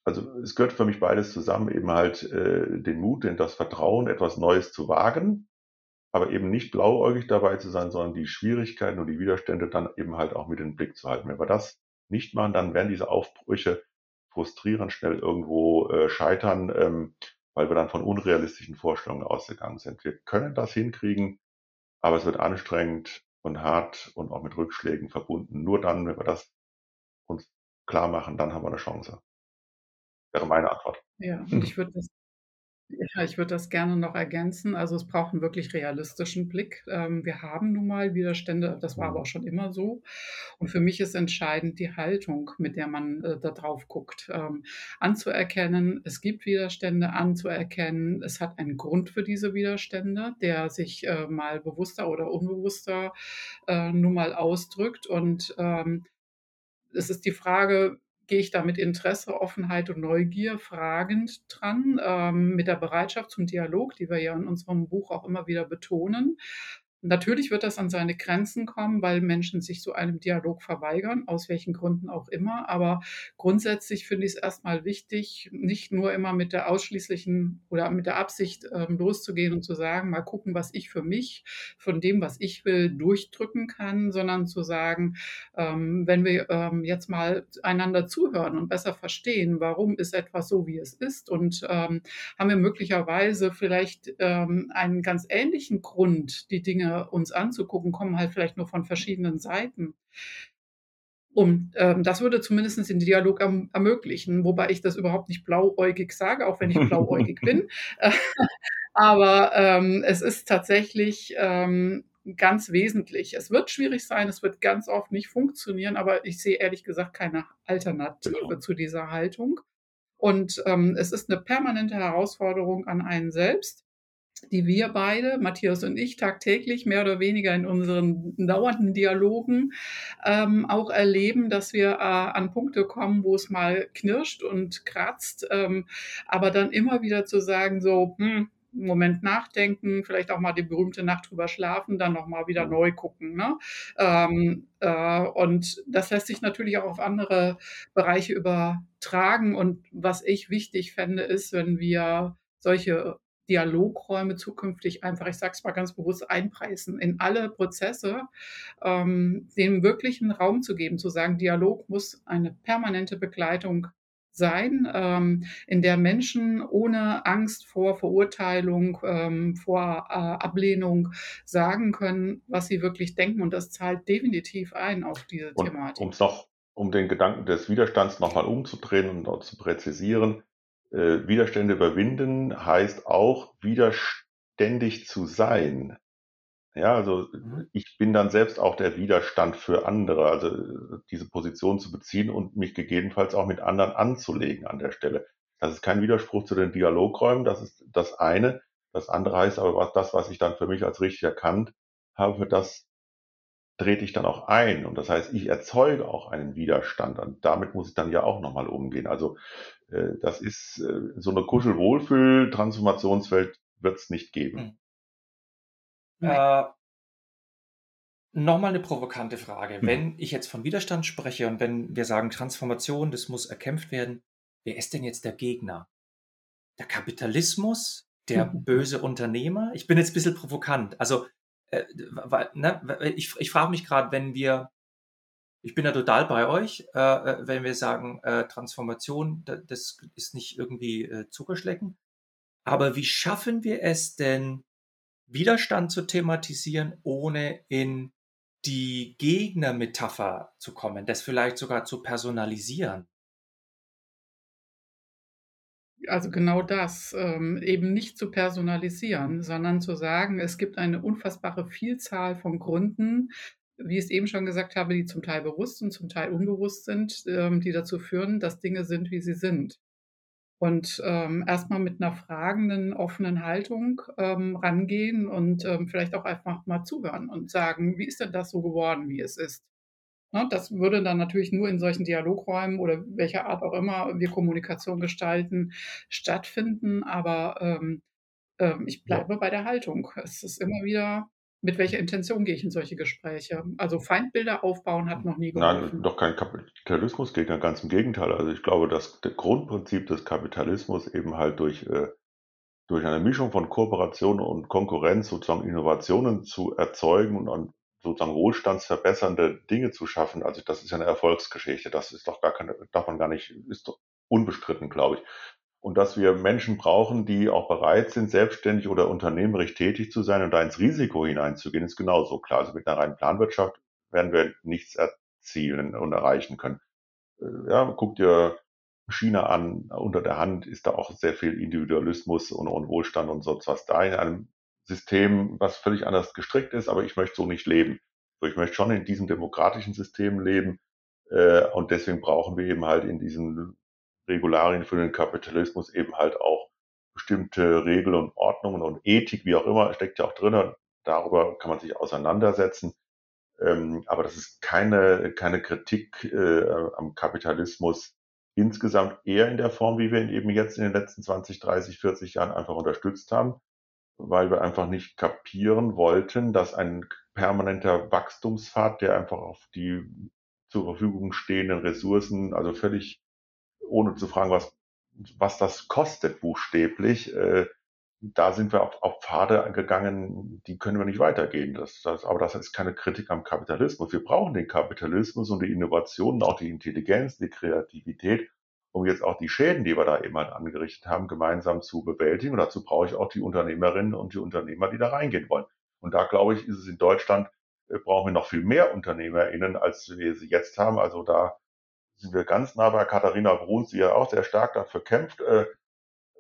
also es gehört für mich beides zusammen, eben halt äh, den Mut, denn das Vertrauen, etwas Neues zu wagen, aber eben nicht blauäugig dabei zu sein, sondern die Schwierigkeiten und die Widerstände dann eben halt auch mit den Blick zu halten. Wenn wir das nicht machen, dann werden diese Aufbrüche frustrierend schnell irgendwo äh, scheitern, ähm, weil wir dann von unrealistischen Vorstellungen ausgegangen sind. Wir können das hinkriegen, aber es wird anstrengend und hart und auch mit Rückschlägen verbunden. Nur dann, wenn wir das uns klar machen, dann haben wir eine Chance wäre meine Antwort. Ja, und hm. ich würde das ja, ich würde das gerne noch ergänzen. Also es braucht einen wirklich realistischen Blick. Ähm, wir haben nun mal Widerstände, das war aber mhm. auch schon immer so. Und für mich ist entscheidend die Haltung, mit der man äh, da drauf guckt. Ähm, anzuerkennen, es gibt Widerstände, anzuerkennen, es hat einen Grund für diese Widerstände, der sich äh, mal bewusster oder unbewusster äh, nun mal ausdrückt. Und ähm, es ist die Frage, gehe ich da mit Interesse, Offenheit und Neugier fragend dran, ähm, mit der Bereitschaft zum Dialog, die wir ja in unserem Buch auch immer wieder betonen. Natürlich wird das an seine Grenzen kommen, weil Menschen sich so einem Dialog verweigern, aus welchen Gründen auch immer. Aber grundsätzlich finde ich es erstmal wichtig, nicht nur immer mit der ausschließlichen oder mit der Absicht ähm, loszugehen und zu sagen, mal gucken, was ich für mich von dem, was ich will, durchdrücken kann, sondern zu sagen, ähm, wenn wir ähm, jetzt mal einander zuhören und besser verstehen, warum ist etwas so, wie es ist und ähm, haben wir möglicherweise vielleicht ähm, einen ganz ähnlichen Grund, die Dinge uns anzugucken, kommen halt vielleicht nur von verschiedenen Seiten. Und ähm, das würde zumindest den Dialog erm ermöglichen, wobei ich das überhaupt nicht blauäugig sage, auch wenn ich blauäugig bin. *laughs* *laughs* Aber ähm, es ist tatsächlich ähm, ganz wesentlich. Es wird schwierig sein, es wird ganz oft nicht funktionieren, aber ich sehe ehrlich gesagt keine Alternative genau. zu dieser Haltung. Und ähm, es ist eine permanente Herausforderung an einen selbst die wir beide, Matthias und ich, tagtäglich mehr oder weniger in unseren dauernden Dialogen ähm, auch erleben, dass wir äh, an Punkte kommen, wo es mal knirscht und kratzt, ähm, aber dann immer wieder zu sagen, so, hm, Moment nachdenken, vielleicht auch mal die berühmte Nacht drüber schlafen, dann nochmal wieder neu gucken. Ne? Ähm, äh, und das lässt sich natürlich auch auf andere Bereiche übertragen. Und was ich wichtig fände, ist, wenn wir solche Dialogräume zukünftig einfach, ich sage es mal ganz bewusst, einpreisen in alle Prozesse, ähm, dem wirklichen Raum zu geben, zu sagen, Dialog muss eine permanente Begleitung sein, ähm, in der Menschen ohne Angst vor Verurteilung, ähm, vor äh, Ablehnung sagen können, was sie wirklich denken. Und das zahlt definitiv ein auf diese und Thematik. Um's noch, um den Gedanken des Widerstands nochmal umzudrehen und zu präzisieren, äh, Widerstände überwinden heißt auch widerständig zu sein. Ja, also mhm. ich bin dann selbst auch der Widerstand für andere, also diese Position zu beziehen und mich gegebenenfalls auch mit anderen anzulegen an der Stelle. Das ist kein Widerspruch zu den Dialogräumen, das ist das eine. Das andere heißt aber, was, das, was ich dann für mich als richtig erkannt habe, das trete ich dann auch ein. Und das heißt, ich erzeuge auch einen Widerstand. Und damit muss ich dann ja auch nochmal umgehen. Also äh, das ist äh, so eine Kuschelwohlfühl-Transformationswelt wird es nicht geben. Hm. Äh, Nochmal eine provokante Frage. Mhm. Wenn ich jetzt von Widerstand spreche und wenn wir sagen Transformation, das muss erkämpft werden, wer ist denn jetzt der Gegner? Der Kapitalismus? Der *laughs* böse Unternehmer? Ich bin jetzt ein bisschen provokant. Also, äh, ne, ich, ich frage mich gerade, wenn wir, ich bin ja total bei euch, äh, äh wenn wir sagen, äh, Transformation, das ist nicht irgendwie äh, Zuckerschlecken. Aber wie schaffen wir es denn, Widerstand zu thematisieren, ohne in die Gegnermetapher zu kommen, das vielleicht sogar zu personalisieren. Also genau das, ähm, eben nicht zu personalisieren, sondern zu sagen, es gibt eine unfassbare Vielzahl von Gründen, wie ich es eben schon gesagt habe, die zum Teil bewusst und zum Teil unbewusst sind, ähm, die dazu führen, dass Dinge sind, wie sie sind und ähm, erstmal mit einer fragenden, offenen Haltung ähm, rangehen und ähm, vielleicht auch einfach mal zuhören und sagen, wie ist denn das so geworden, wie es ist? Ne, das würde dann natürlich nur in solchen Dialogräumen oder welcher Art auch immer wir Kommunikation gestalten, stattfinden. Aber ähm, ähm, ich bleibe ja. bei der Haltung. Es ist immer wieder mit welcher Intention gehe ich in solche Gespräche? Also Feindbilder aufbauen hat noch nie geholfen. Nein, doch kein Kapitalismusgegner, ganz im Gegenteil. Also ich glaube, dass das Grundprinzip des Kapitalismus eben halt durch, äh, durch eine Mischung von Kooperation und Konkurrenz sozusagen Innovationen zu erzeugen und an sozusagen wohlstandsverbessernde Dinge zu schaffen. Also das ist ja eine Erfolgsgeschichte. Das ist doch gar keine, darf man gar nicht, ist doch unbestritten, glaube ich und dass wir Menschen brauchen, die auch bereit sind, selbstständig oder unternehmerisch tätig zu sein und da ins Risiko hineinzugehen, ist genauso klar. Also mit einer reinen Planwirtschaft werden wir nichts erzielen und erreichen können. Äh, ja, guck dir China an, unter der Hand ist da auch sehr viel Individualismus und, und Wohlstand und sonst was da in einem System, was völlig anders gestrickt ist, aber ich möchte so nicht leben. Ich möchte schon in diesem demokratischen System leben, äh, und deswegen brauchen wir eben halt in diesen Regularien für den Kapitalismus eben halt auch bestimmte Regeln und Ordnungen und Ethik, wie auch immer, steckt ja auch drin. Darüber kann man sich auseinandersetzen. Ähm, aber das ist keine, keine Kritik äh, am Kapitalismus insgesamt eher in der Form, wie wir ihn eben jetzt in den letzten 20, 30, 40 Jahren einfach unterstützt haben, weil wir einfach nicht kapieren wollten, dass ein permanenter Wachstumspfad, der einfach auf die zur Verfügung stehenden Ressourcen, also völlig ohne zu fragen, was, was das kostet buchstäblich. Äh, da sind wir auf, auf Pfade gegangen, die können wir nicht weitergehen. Das, das, aber das ist keine Kritik am Kapitalismus. Wir brauchen den Kapitalismus und die Innovationen, auch die Intelligenz, die Kreativität, um jetzt auch die Schäden, die wir da eben halt angerichtet haben, gemeinsam zu bewältigen. Und dazu brauche ich auch die Unternehmerinnen und die Unternehmer, die da reingehen wollen. Und da glaube ich, ist es in Deutschland, äh, brauchen wir noch viel mehr UnternehmerInnen, als wir sie jetzt haben. Also da sind wir ganz nah bei Katharina Bruns, die ja auch sehr stark dafür kämpft. Äh,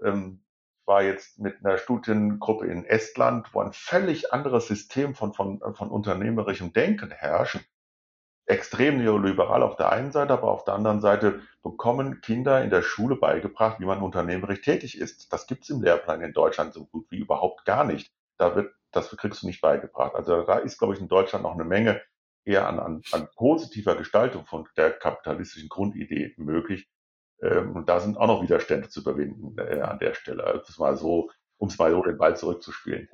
ähm, war jetzt mit einer Studiengruppe in Estland, wo ein völlig anderes System von, von, von unternehmerischem Denken herrscht. Extrem neoliberal auf der einen Seite, aber auf der anderen Seite bekommen Kinder in der Schule beigebracht, wie man unternehmerisch tätig ist. Das gibt es im Lehrplan in Deutschland so gut wie überhaupt gar nicht. Da wird, das kriegst du nicht beigebracht. Also da ist, glaube ich, in Deutschland noch eine Menge eher an, an, an positiver Gestaltung von der kapitalistischen Grundidee möglich. Ähm, und da sind auch noch Widerstände zu überwinden äh, an der Stelle. Also das mal so, um es mal so den Ball zurückzuspielen.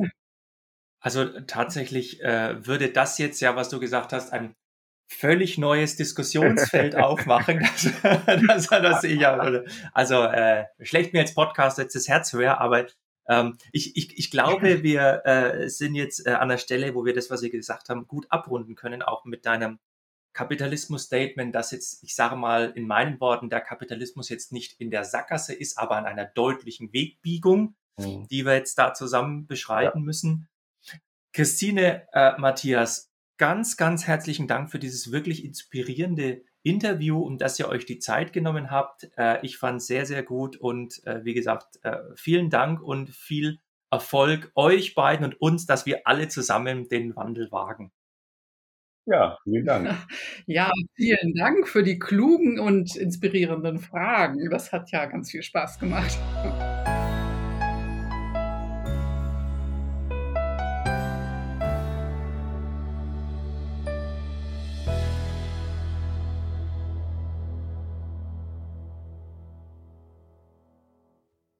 Also tatsächlich äh, würde das jetzt ja, was du gesagt hast, ein völlig neues Diskussionsfeld *laughs* aufmachen. *laughs* Das, das, das ich ja, also äh, schlecht mir als Podcast jetzt das Herz höher, aber ähm, ich, ich, ich glaube, *laughs* wir äh, sind jetzt äh, an der Stelle, wo wir das, was Sie gesagt haben, gut abrunden können, auch mit deinem Kapitalismus-Statement, dass jetzt, ich sage mal in meinen Worten, der Kapitalismus jetzt nicht in der Sackgasse ist, aber an einer deutlichen Wegbiegung, mhm. die wir jetzt da zusammen beschreiten ja. müssen. Christine, äh, Matthias, ganz, ganz herzlichen Dank für dieses wirklich inspirierende Interview und dass ihr euch die Zeit genommen habt. Äh, ich fand es sehr, sehr gut und äh, wie gesagt, äh, vielen Dank und viel Erfolg euch beiden und uns, dass wir alle zusammen den Wandel wagen. Ja, vielen Dank. *laughs* Ja, vielen Dank für die klugen und inspirierenden Fragen. Das hat ja ganz viel Spaß gemacht.